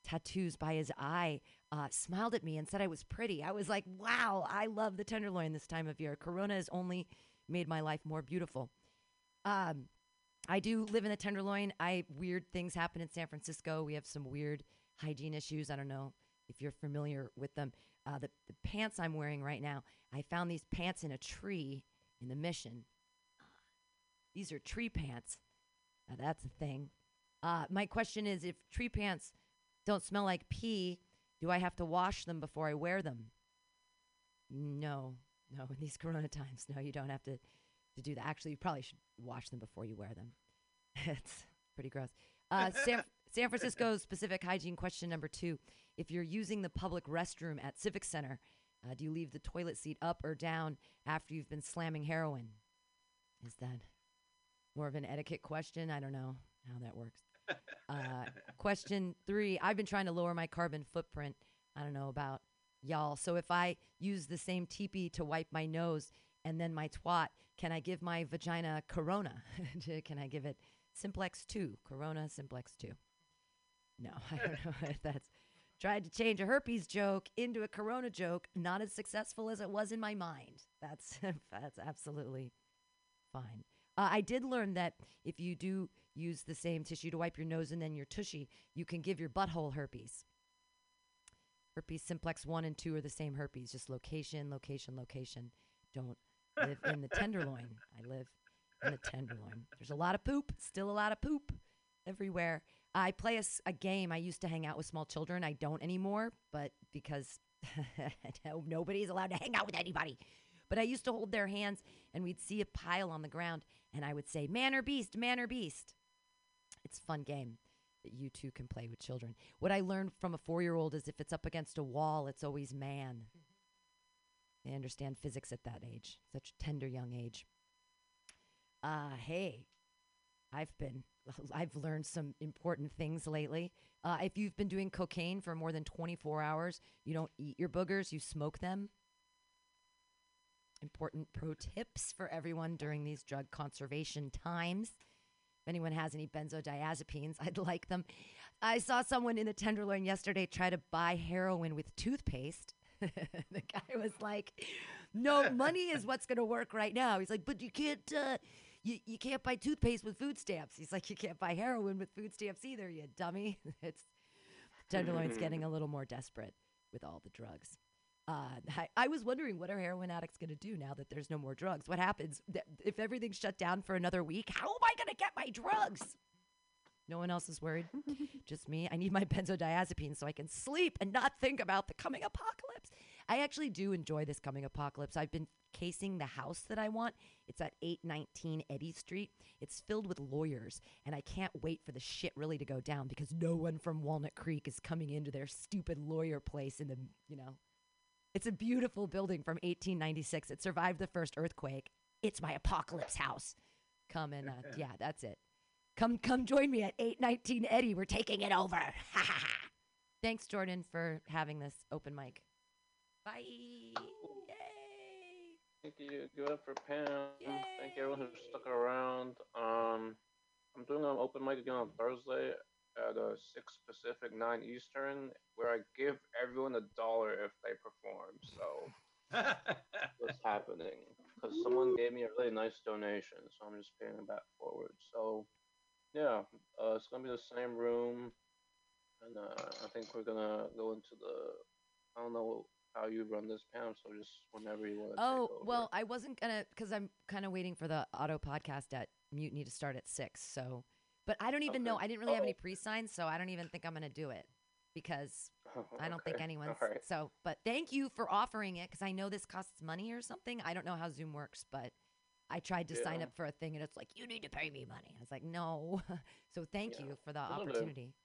tattoos by his eye uh, smiled at me and said I was pretty. I was like, wow, I love the Tenderloin this time of year. Corona has only made my life more beautiful. Um, I do live in the Tenderloin. I weird things happen in San Francisco. We have some weird hygiene issues. I don't know if you're familiar with them. Uh, the, the pants I'm wearing right now, I found these pants in a tree in the Mission. These are tree pants. Now that's a thing. Uh, my question is, if tree pants don't smell like pee, do I have to wash them before I wear them? No, no. In these Corona times, no, you don't have to to do that. Actually, you probably should wash them before you wear them. it's pretty gross. Uh, San, San Francisco specific hygiene question number two: If you're using the public restroom at Civic Center, uh, do you leave the toilet seat up or down after you've been slamming heroin? Is that more of an etiquette question? I don't know how that works. Uh, question three I've been trying to lower my carbon footprint. I don't know about y'all. So if I use the same teepee to wipe my nose and then my twat, can I give my vagina Corona? can I give it Simplex 2? Corona Simplex 2. No, I don't know if that's tried to change a herpes joke into a corona joke, not as successful as it was in my mind. That's that's absolutely fine. Uh, I did learn that if you do use the same tissue to wipe your nose and then your tushy, you can give your butthole herpes. Herpes simplex 1 and 2 are the same herpes, just location, location, location. Don't live in the tenderloin. I live in the tenderloin. There's a lot of poop, still a lot of poop everywhere. I play a game. I used to hang out with small children. I don't anymore, but because no- nobody's allowed to hang out with anybody. But I used to hold their hands and we'd see a pile on the ground and I would say, man or beast, man or beast. It's a fun game that you two can play with children. What I learned from a four year old is if it's up against a wall, it's always man. They understand physics at that age, such a tender young age. Uh, hey, I've been, I've learned some important things lately. Uh, if you've been doing cocaine for more than 24 hours, you don't eat your boogers, you smoke them. Important pro tips for everyone during these drug conservation times. Anyone has any benzodiazepines, I'd like them. I saw someone in the Tenderloin yesterday try to buy heroin with toothpaste. the guy was like, "No, money is what's going to work right now." He's like, "But you can't, uh, you you can't buy toothpaste with food stamps." He's like, "You can't buy heroin with food stamps either, you dummy." it's Tenderloin's getting a little more desperate with all the drugs. Uh, I, I was wondering what are heroin addicts going to do now that there's no more drugs? What happens if everything's shut down for another week? How am I going to get my drugs? No one else is worried. Just me. I need my benzodiazepine so I can sleep and not think about the coming apocalypse. I actually do enjoy this coming apocalypse. I've been casing the house that I want. It's at 819 Eddy Street. It's filled with lawyers, and I can't wait for the shit really to go down because no one from Walnut Creek is coming into their stupid lawyer place in the, you know. It's a beautiful building from 1896. It survived the first earthquake. It's my apocalypse house. Come and uh, yeah, that's it. Come come join me at 819 Eddy. We're taking it over. Thanks Jordan for having this open mic. Bye. Thank you. Give up for Pam. Thank you everyone who stuck around. Um, I'm doing an open mic again on Thursday at uh, six Pacific, nine Eastern, where I give everyone a dollar if they perform. So what's happening? Because someone gave me a really nice donation, so I'm just paying it back forward. So yeah, uh, it's gonna be the same room, and uh, I think we're gonna go into the. I don't know how you run this, Pam. So just whenever you want. Oh, well, I wasn't going to cuz I'm kind of waiting for the auto podcast at Mutiny to start at 6. So, but I don't even know. I didn't really have any oh. pre-signs, so I don't even think I'm going to do it because oh, I don't think Okay, anyone's alright. so but thank you for offering it because I know this costs money or something. I don't know how Zoom works, but I tried to sign up for a thing and it's like you need to pay me money. I was like, no. so thank Yeah. you for the Those are the- opportunity.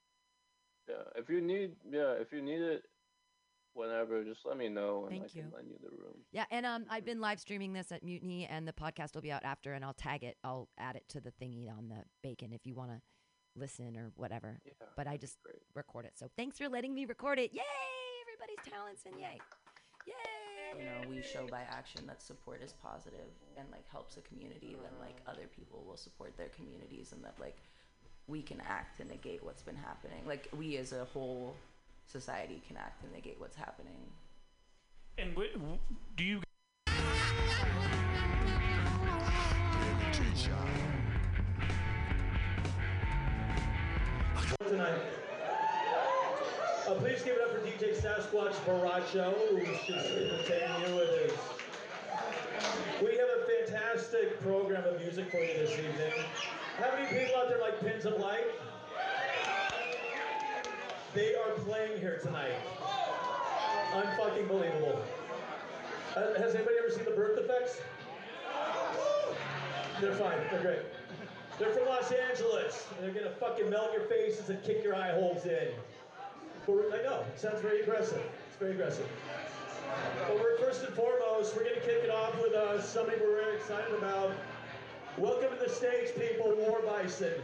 Yeah, if you need, yeah, if you need it, whenever, just let me know and I Thank can lend you the room. Yeah, and um, I've been live streaming this at Mutiny, and the podcast will be out after, and I'll tag it. I'll add it to the thingy on the bacon if you want to listen or whatever. but I just record it. So thanks for letting me record it. Yay! Everybody's talents and yay. Yay! you know we show by action that support is positive and like helps a community then like other people will support their communities and that like we can act and negate what's been happening like we as a whole society can act and negate what's happening And w- w- do you tonight. Uh, please give it up for DJ Sasquatch Baracho, who's just entertaining you with his. We have a fantastic program of music for you this evening. How many people out there like Pins of Light? They are playing here tonight. Unfucking believable. Uh, has anybody ever seen the birth effects? They're fine. They're great. They're from Los Angeles. They're gonna fucking melt your faces and kick your eye holes in. But I know, it sounds very aggressive. It's very aggressive. But we're first and foremost, we're gonna kick it off with uh, somebody we're very excited about. Welcome to the stage, people, War Bison.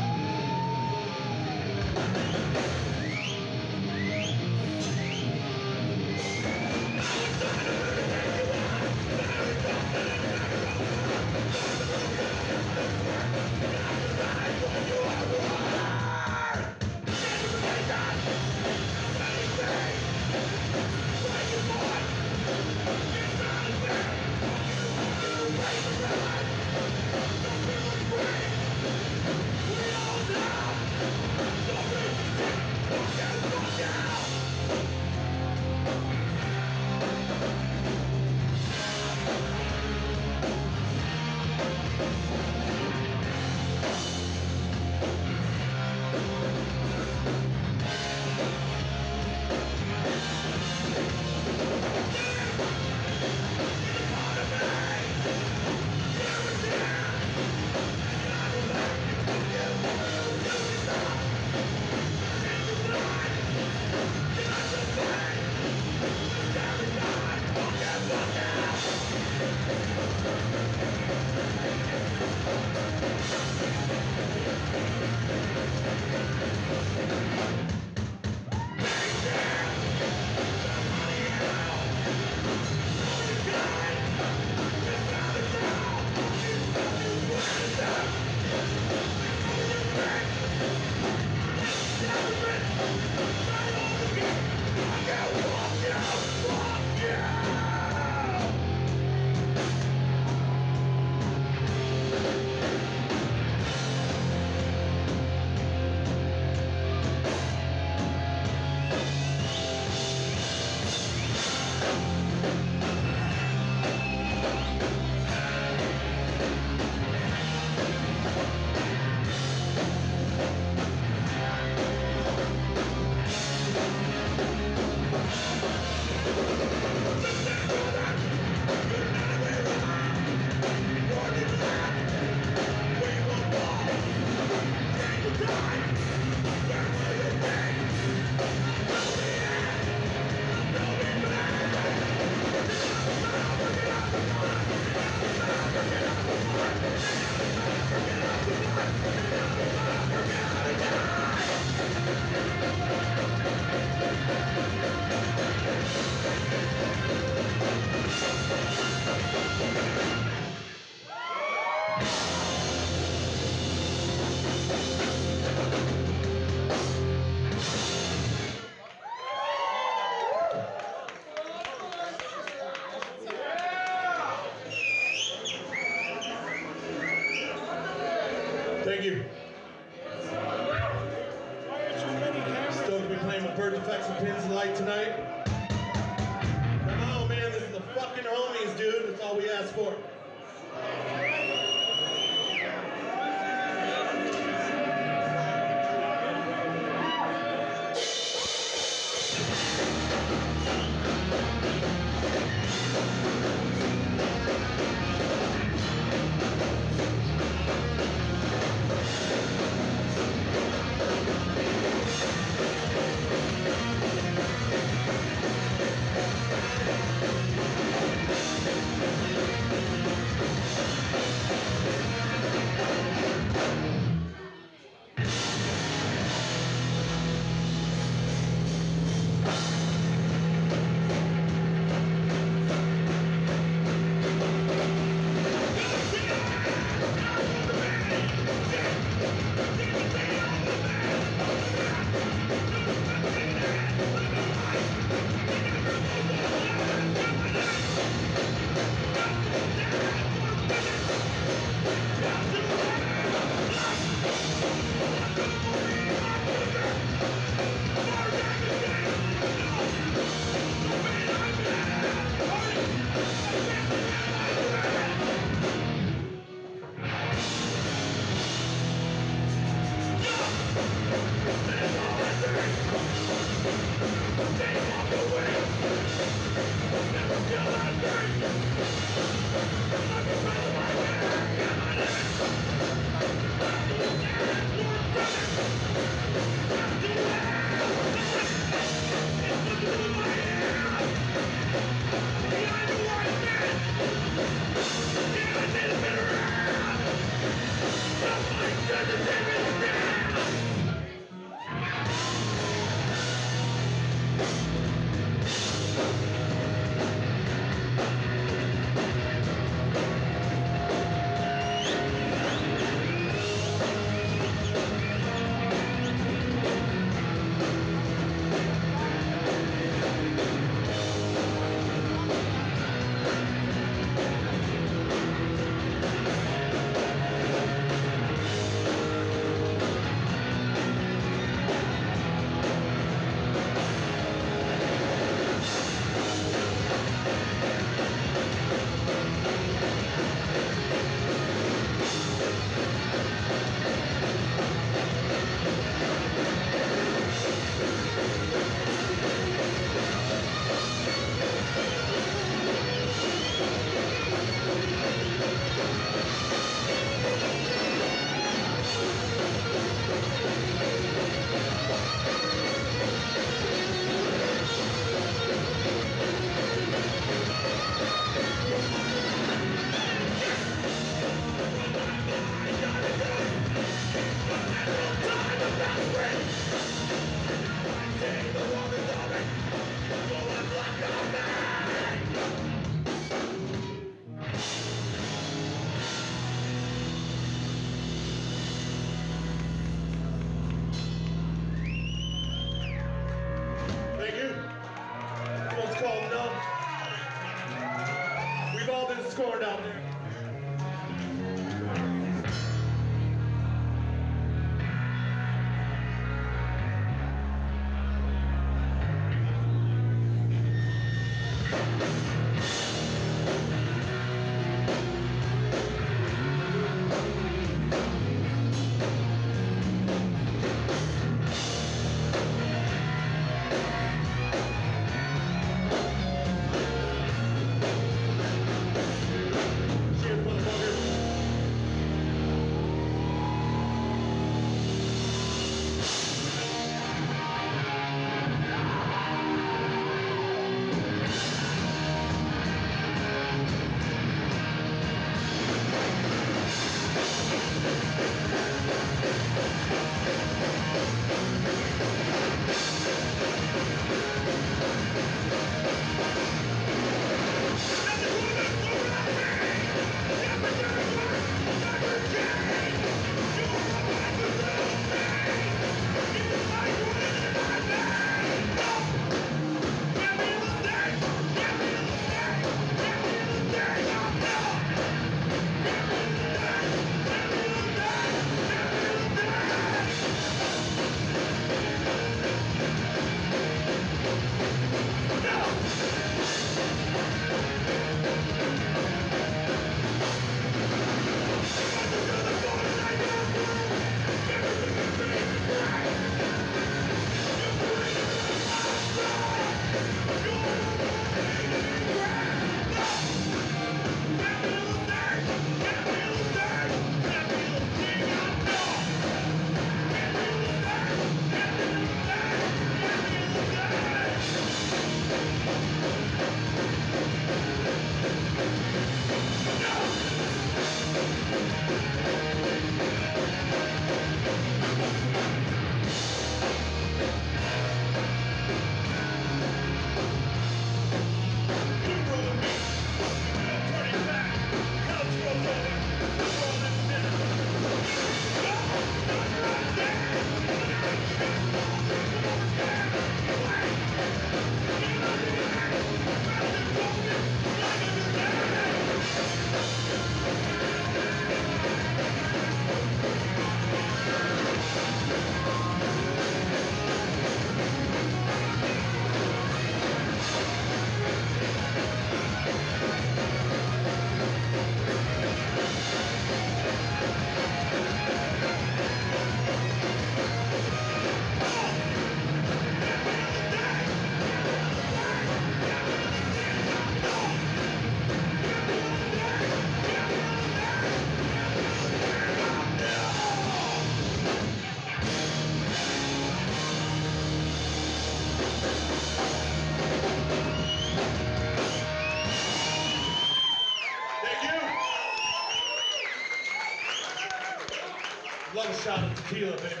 Tequila if anybody's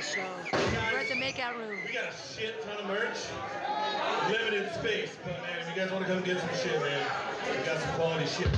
We're at the makeout room. We got a shit ton of merch. Limited space, but man, if you guys want to come get some shit, man, we got some quality shit.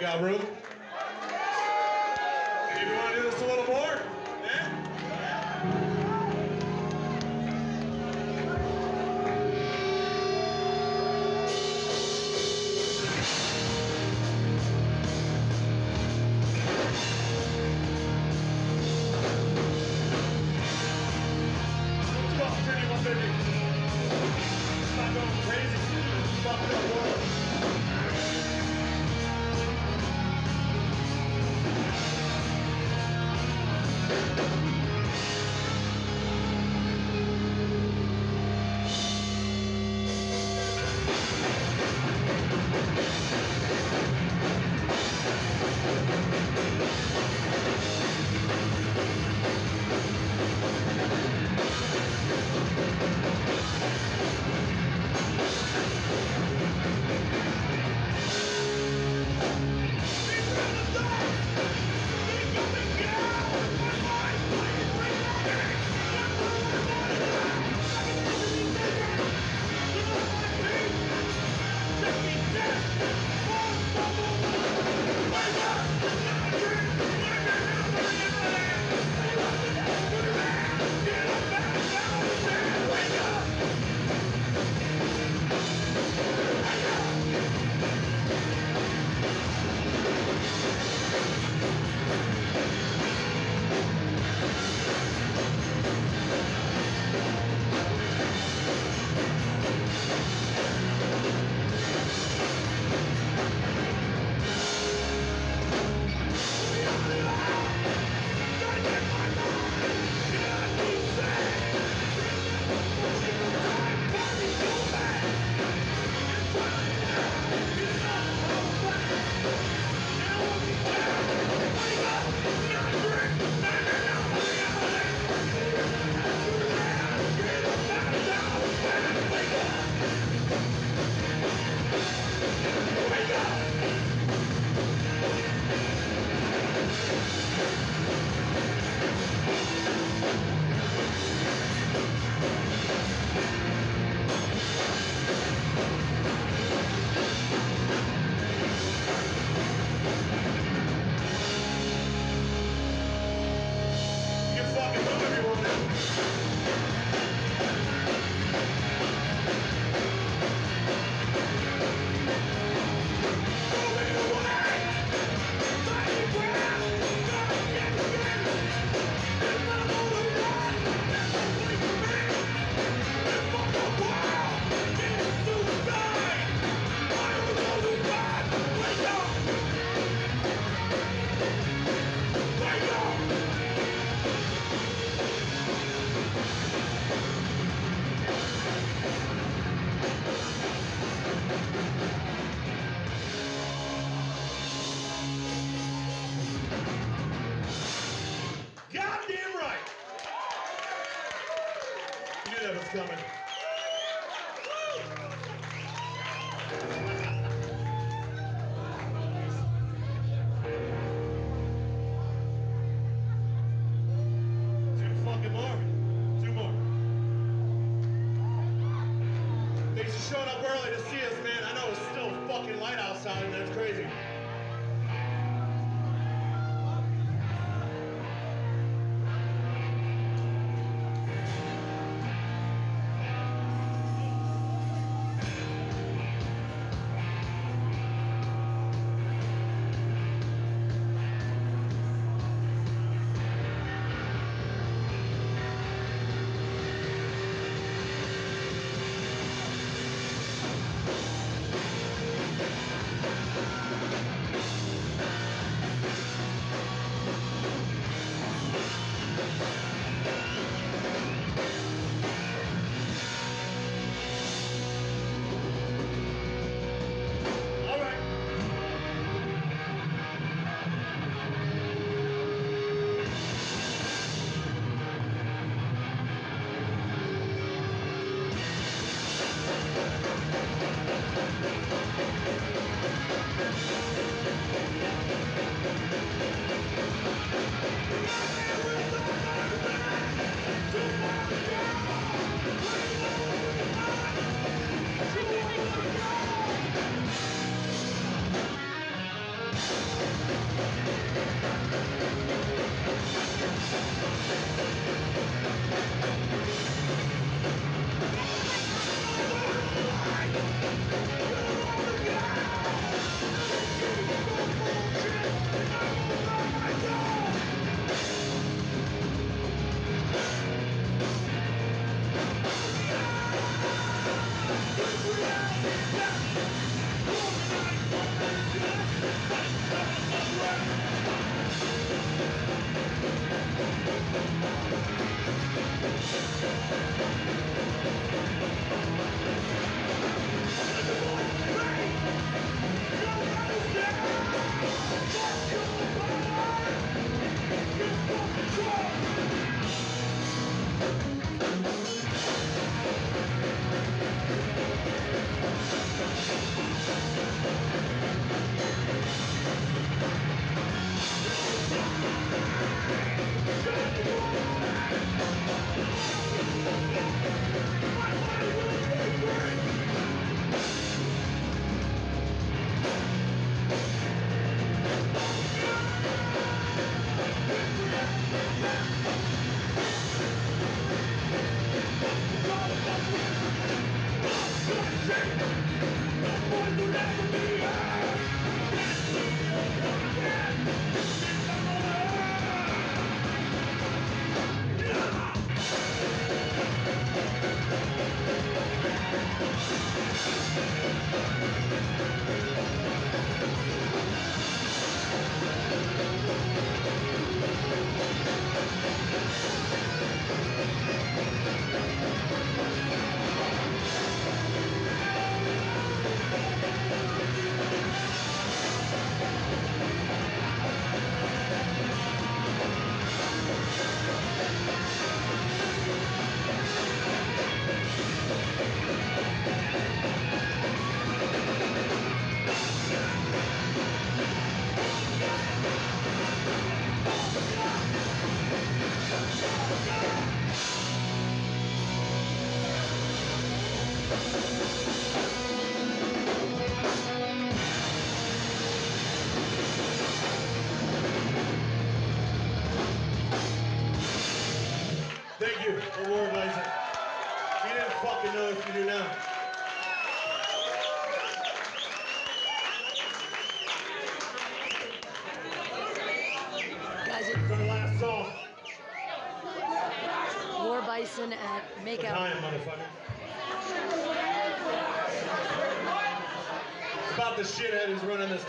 This make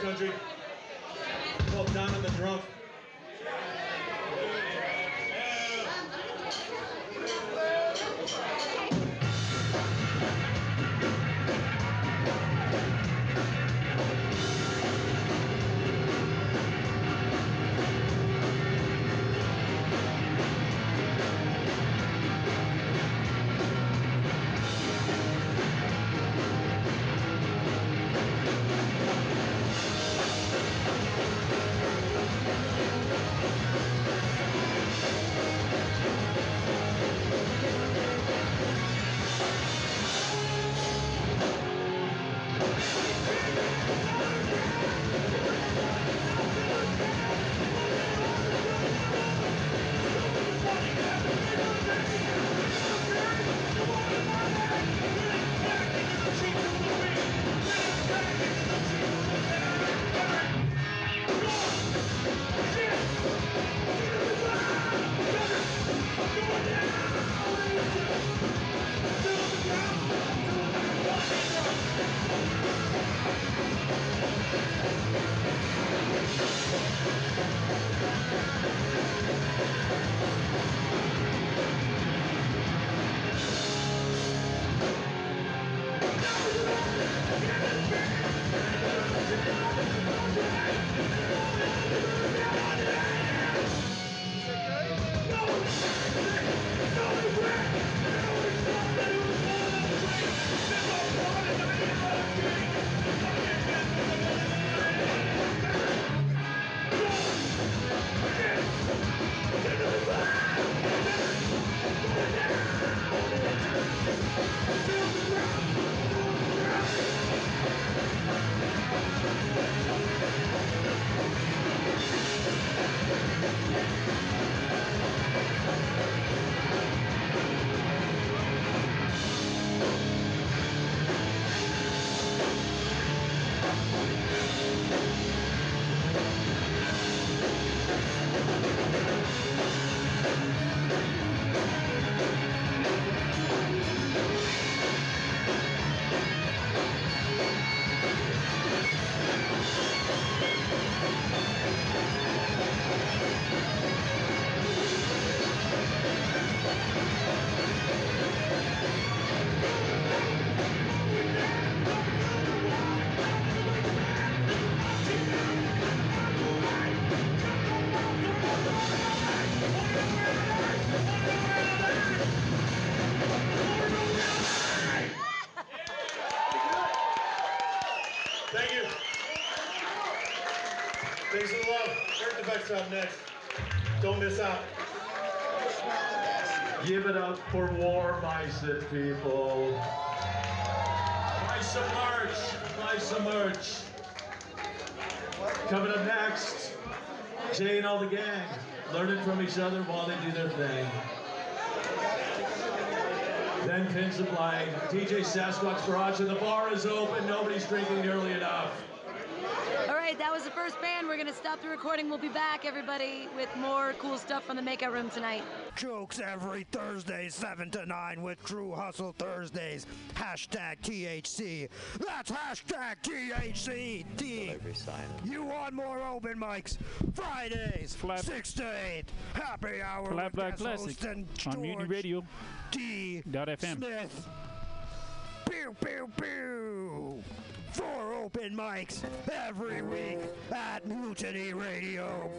country. Don't out. Give it up for War Bison, people. Buy some merch. Buy some merch. Coming up next, Jay and all the gang learning from each other while they do their thing. Then 10 pins of light. DJ Sasquatch Garage, and the bar is open. Nobody's drinking nearly enough. All right, that was the first band. We're gonna stop the recording. We'll be back, everybody, with more cool stuff from the Makeout Room tonight. Jokes every Thursday, 7 to 9 with True Hustle Thursdays. Hashtag THC. That's hashtag THC. T. You want more open mics? Fridays, 6 to 8. Happy hour Flat with Black guest Classic on Mutiny Radio. D. Dot FM. Smith. Pew, pew, pew. Four open mics every week at Mutiny Radio.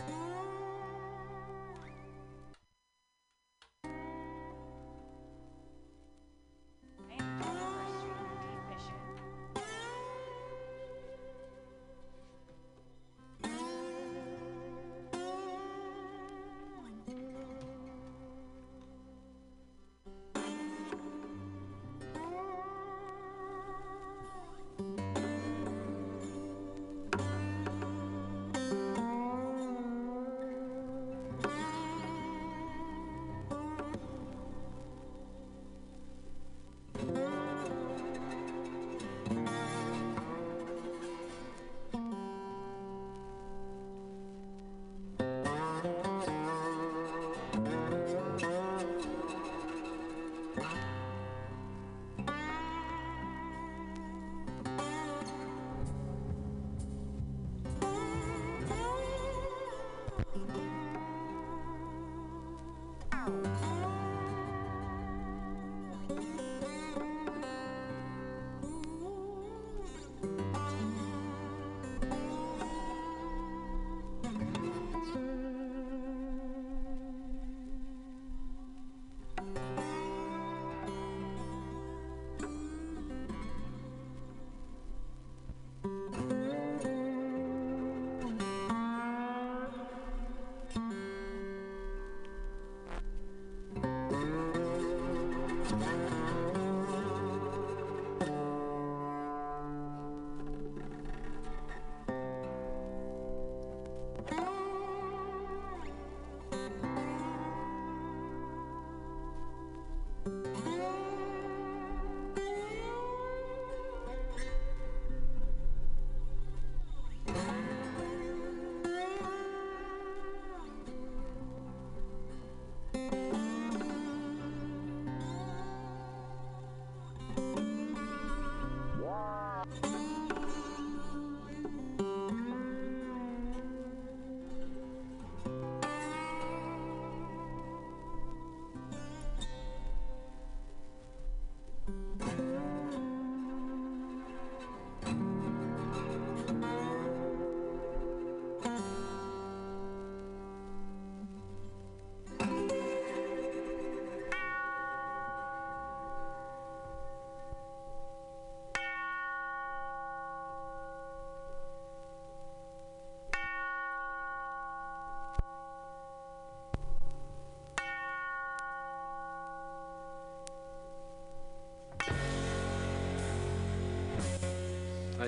Mm.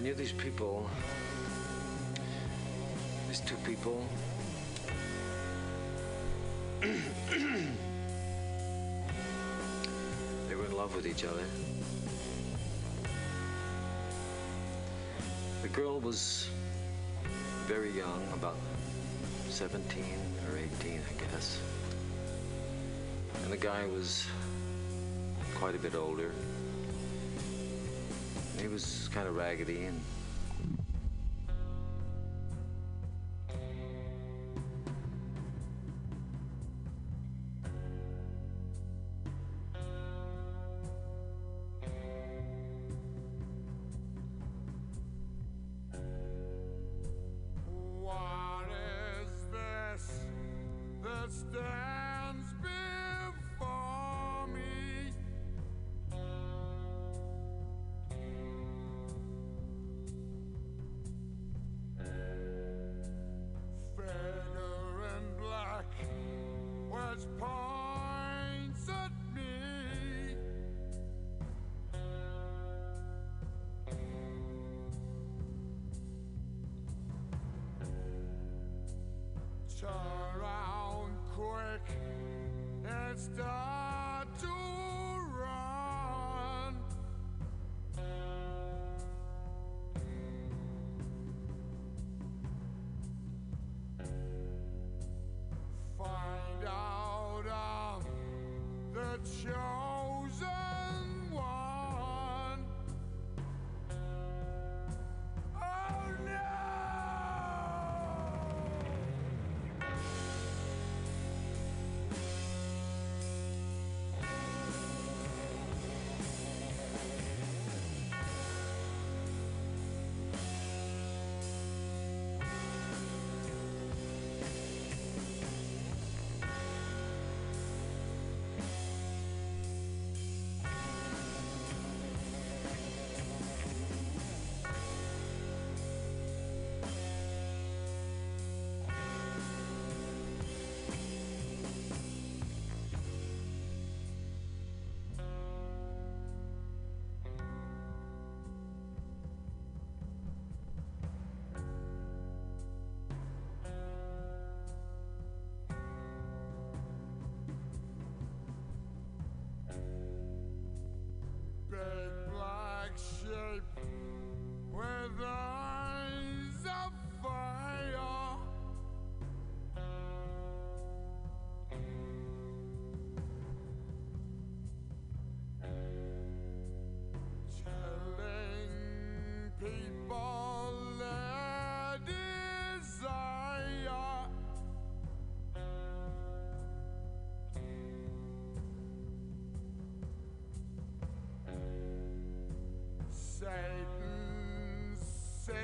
Knew these people. These two people. they were in love with each other. The girl was very young, about 17 or 18, I guess. And the guy was quite a bit older. He was kind of raggedy and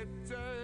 sitting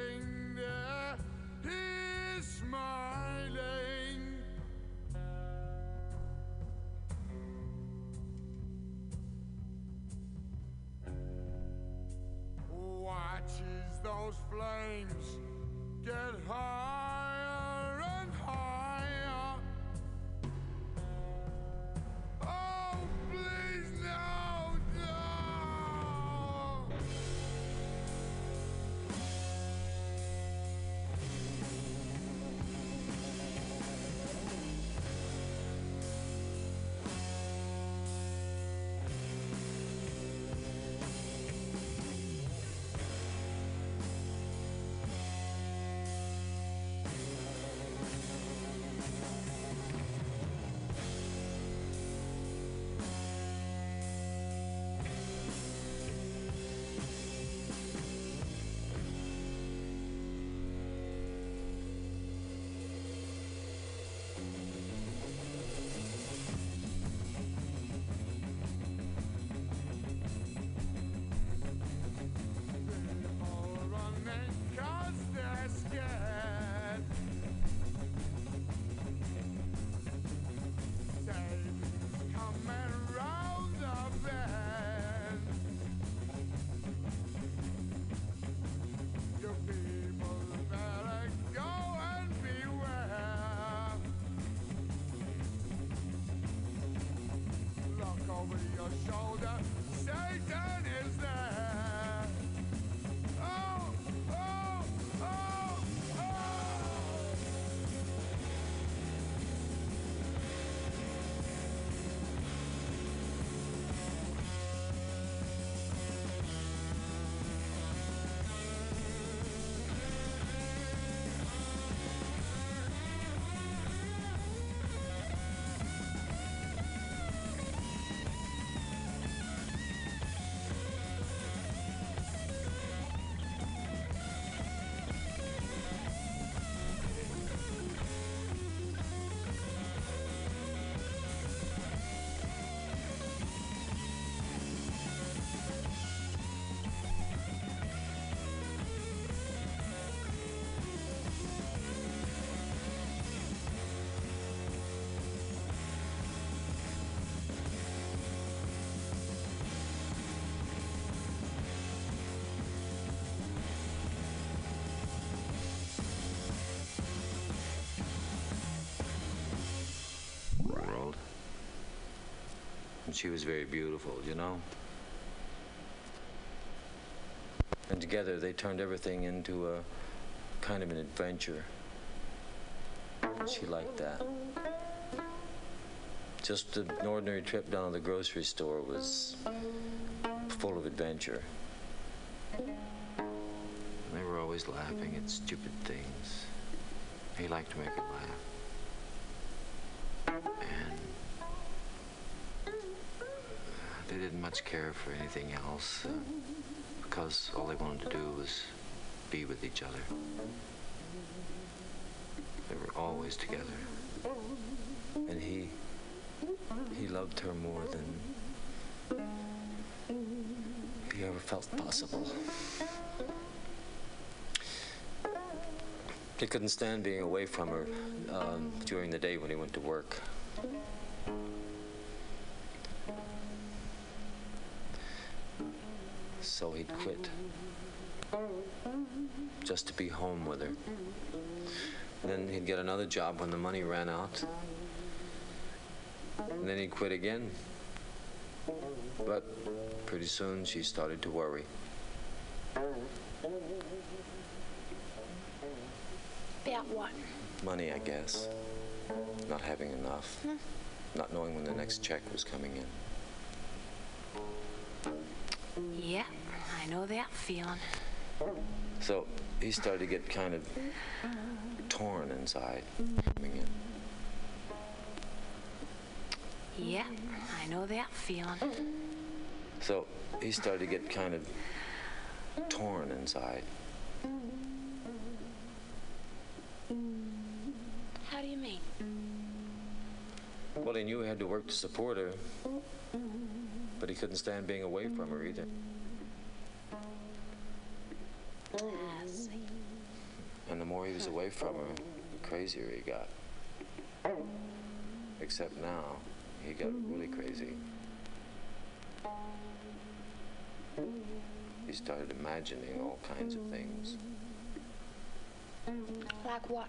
And she was very beautiful, you know? And together they turned everything into a kind of an adventure. She liked that. just an ordinary trip down to the grocery store was full of adventure. They were always laughing at stupid things. He liked to make her laugh. Didn't much care for anything else uh, because all they wanted to do was be with each other. They were always together. And he he loved her more than he ever felt possible. He couldn't stand being away from her um, during the day when he went to work. Just to be home with her. Then he'd get another job when the money ran out. And then he'd quit again. But pretty soon she started to worry. About what? Money, I guess. Not having enough. Hmm. Not knowing when the next check was coming in. Yeah, I know that feeling. So he started to get kind of torn inside coming in. Yeah, I know that feeling. So he started to get kind of torn inside. How do you mean? Well, he knew he had to work to support her, but he couldn't stand being away from her either. And the more he was away from her, the crazier he got. Except now, he got really crazy. He started imagining all kinds of things. Like what?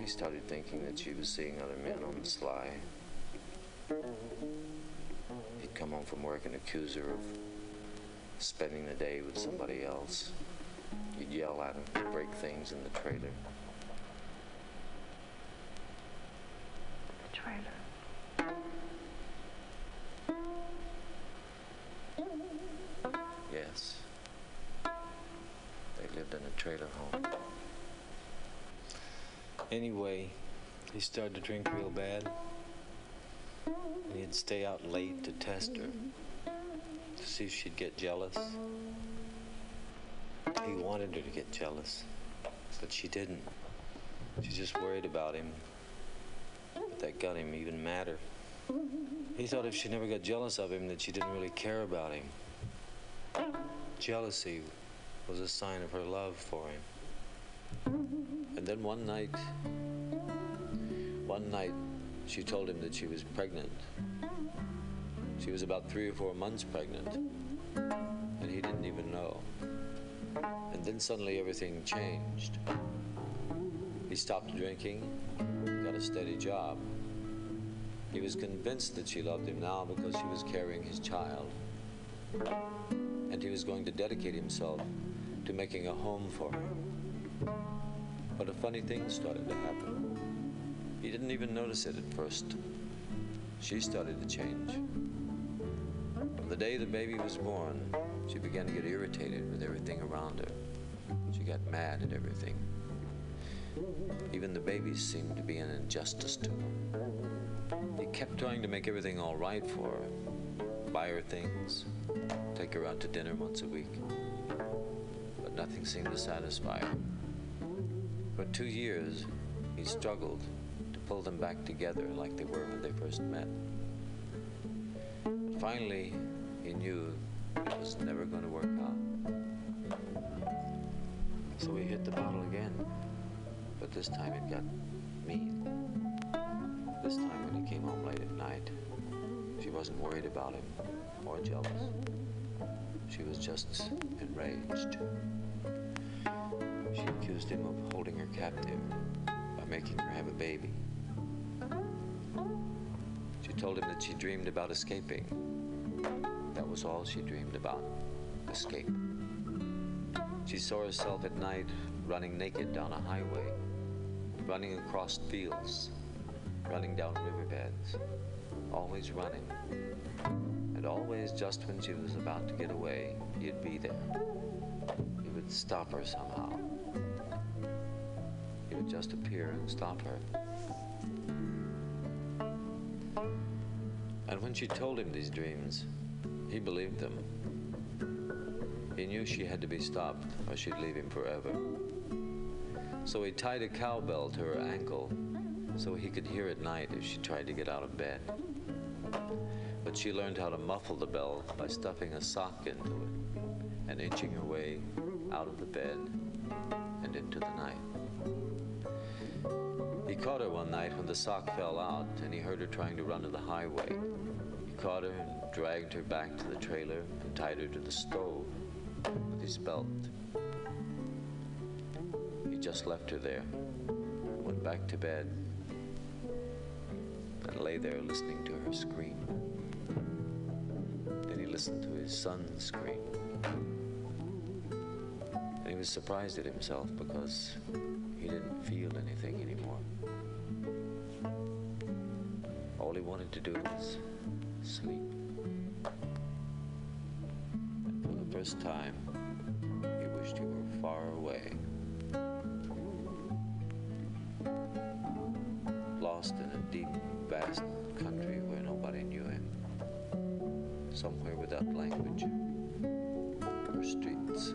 He started thinking that she was seeing other men on the sly. He'd come home from work and accuse her of spending the day with somebody else. He'd yell at her, break things in the trailer. The trailer. Yes. They lived in a trailer home. Anyway, he started to drink real bad. And he'd stay out late to test her, to see if she'd get jealous. He wanted her to get jealous, but she didn't. She just worried about him. But that got him even madder. He thought if she never got jealous of him, that she didn't really care about him. Jealousy was a sign of her love for him. And then one night, one night, she told him that she was pregnant. She was about three or four months pregnant, and he didn't even know. And then suddenly everything changed. He stopped drinking, got a steady job. He was convinced that she loved him now because she was carrying his child. And he was going to dedicate himself to making a home for her. But a funny thing started to happen. He didn't even notice it at first. She started to change. From the day the baby was born, she began to get irritated with everything around her. Mad at everything. Even the babies seemed to be an injustice to her. He kept trying to make everything all right for her, buy her things, take her out to dinner once a week. But nothing seemed to satisfy her. For two years, he struggled to pull them back together like they were when they first met. Finally, he knew it was never going to work out. Hit the bottle again. But this time it got mean. This time when he came home late at night, she wasn't worried about him or jealous. She was just enraged. She accused him of holding her captive by making her have a baby. She told him that she dreamed about escaping. That was all she dreamed about escape. She saw herself at night running naked down a highway, running across fields, running down riverbeds, always running. And always, just when she was about to get away, he'd be there. He would stop her somehow. He would just appear and stop her. And when she told him these dreams, he believed them. He knew she had to be stopped or she'd leave him forever. So he tied a cowbell to her ankle so he could hear at night if she tried to get out of bed. But she learned how to muffle the bell by stuffing a sock into it and inching her way out of the bed and into the night. He caught her one night when the sock fell out and he heard her trying to run to the highway. He caught her and dragged her back to the trailer and tied her to the stove with his belt. Just left her there, went back to bed, and lay there listening to her scream. Then he listened to his son scream. And he was surprised at himself because he didn't feel anything anymore. All he wanted to do was sleep. And for the first time, he wished he were far away. Lost in a deep, vast country where nobody knew him. Somewhere without language or streets.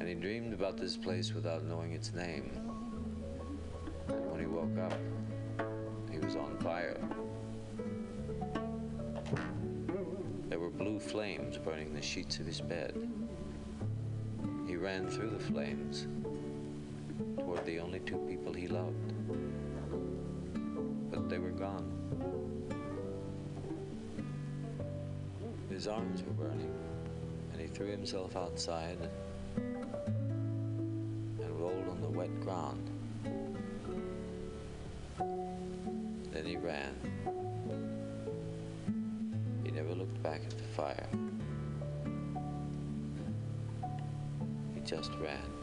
And he dreamed about this place without knowing its name. And when he woke up, he was on fire. There were blue flames burning the sheets of his bed. He ran through the flames toward the only two people he loved. They were gone. His arms were burning, and he threw himself outside and rolled on the wet ground. Then he ran. He never looked back at the fire. He just ran.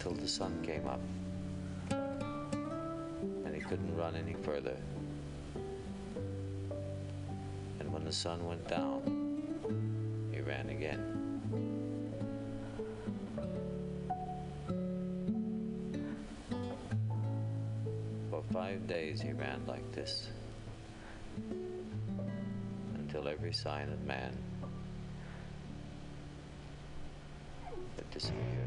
Until the sun came up. And he couldn't run any further. And when the sun went down, he ran again. For five days he ran like this until every sign of man had disappeared.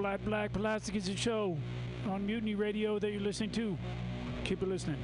Flat Black Plastic is a show on Mutiny Radio that you're listening to. Keep it listening.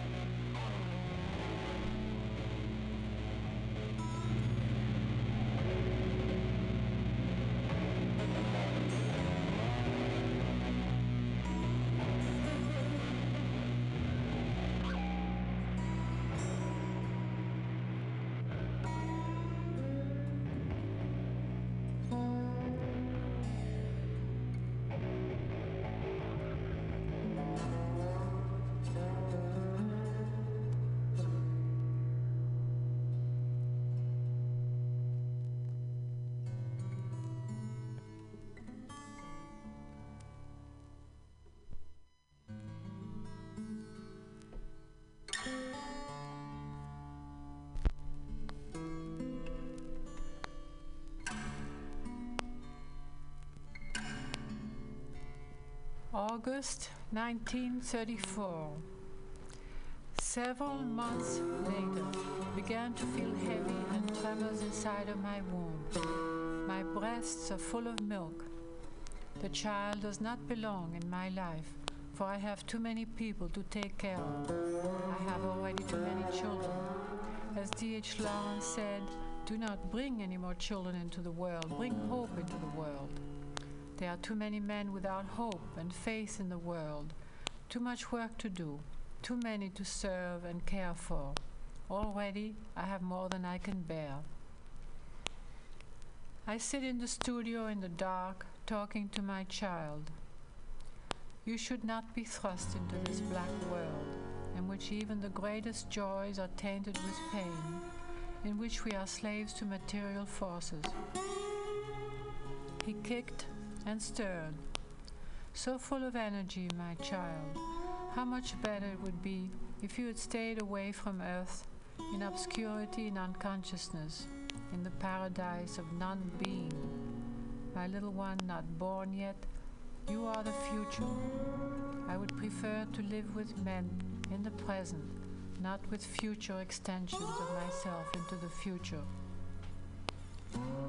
August 1934. Several months later, began to feel heavy and tremors inside of my womb. My breasts are full of milk. The child does not belong in my life, for I have too many people to take care of. I have already too many children. As D.H. Lawrence said, do not bring any more children into the world, bring hope into the world. There are too many men without hope and faith in the world, too much work to do, too many to serve and care for. Already I have more than I can bear. I sit in the studio in the dark, talking to my child. You should not be thrust into this black world, in which even the greatest joys are tainted with pain, in which we are slaves to material forces. He kicked and stirred. So full of energy, my child. How much better it would be if you had stayed away from earth in obscurity and unconsciousness, in the paradise of non being. My little one, not born yet, you are the future. I would prefer to live with men in the present, not with future extensions of myself into the future.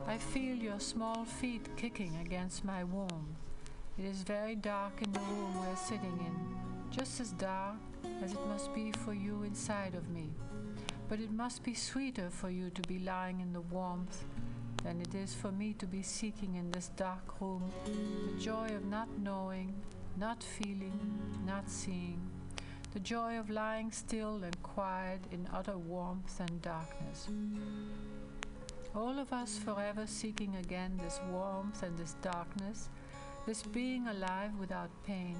I feel your small feet kicking against my womb. It is very dark in the room we're sitting in, just as dark as it must be for you inside of me. But it must be sweeter for you to be lying in the warmth than it is for me to be seeking in this dark room the joy of not knowing, not feeling, not seeing, the joy of lying still and quiet in utter warmth and darkness. All of us forever seeking again this warmth and this darkness, this being alive without pain,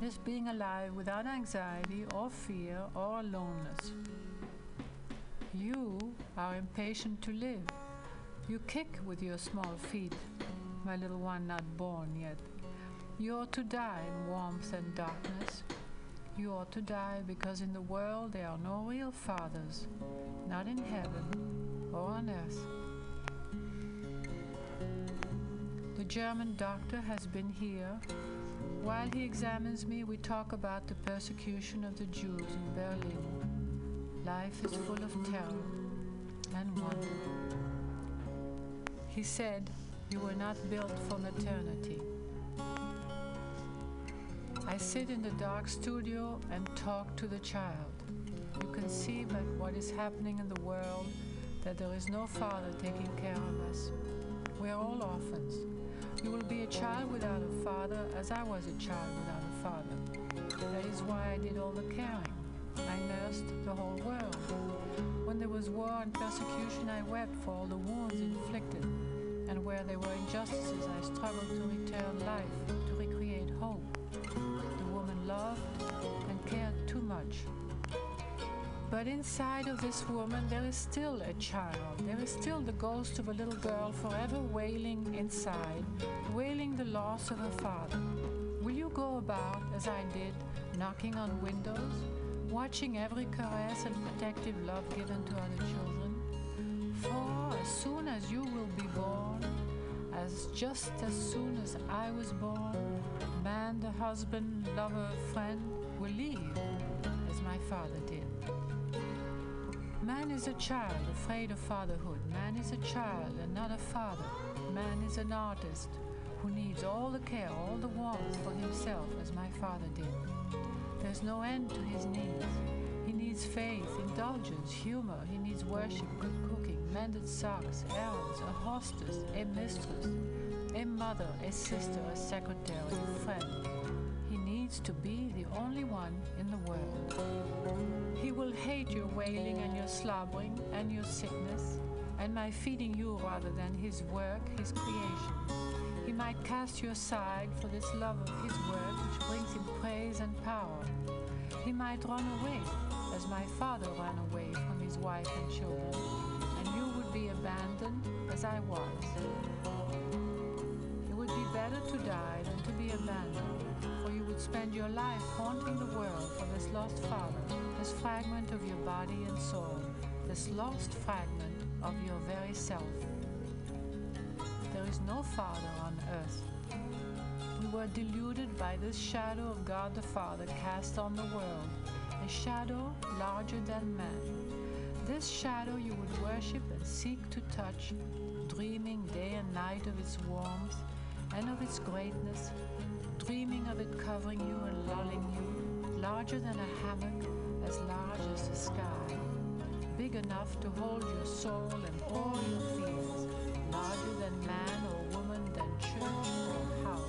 this being alive without anxiety or fear or aloneness. You are impatient to live. You kick with your small feet, my little one not born yet. You ought to die in warmth and darkness. You ought to die because in the world there are no real fathers, not in heaven earth. The German doctor has been here. While he examines me, we talk about the persecution of the Jews in Berlin. Life is full of terror and wonder. He said, You were not built for maternity. I sit in the dark studio and talk to the child. You can see by what is happening in the world that there is no father taking care of us. We are all orphans. You will be a child without a father, as I was a child without a father. That is why I did all the caring. I nursed the whole world. When there was war and persecution, I wept for all the wounds inflicted. And where there were injustices, I struggled to return life, to recreate hope. The woman loved and cared too much. But inside of this woman, there is still a child. There is still the ghost of a little girl forever wailing inside, wailing the loss of her father. Will you go about, as I did, knocking on windows, watching every caress and protective love given to other children? For as soon as you will be born, as just as soon as I was born, man, the husband, lover, friend, will leave, as my father. Man is a child afraid of fatherhood. Man is a child and not a father. Man is an artist who needs all the care, all the warmth for himself as my father did. There's no end to his needs. He needs faith, indulgence, humor. He needs worship, good cooking, mended socks, errands, a hostess, a mistress, a mother, a sister, a secretary, a friend. He needs to be the only one in the world. He will hate your wailing and your slobbering and your sickness and my feeding you rather than his work, his creation. He might cast you aside for this love of his work which brings him praise and power. He might run away, as my father ran away from his wife and children, and you would be abandoned as I was. It would be better to die than to be abandoned, would spend your life haunting the world for this lost father, this fragment of your body and soul, this lost fragment of your very self. There is no father on earth. We were deluded by this shadow of God the Father cast on the world, a shadow larger than man. This shadow you would worship and seek to touch, dreaming day and night of its warmth and of its greatness, dreaming of it covering you and lulling you, larger than a hammock, as large as the sky, big enough to hold your soul and all your fears, larger than man or woman, than church or house.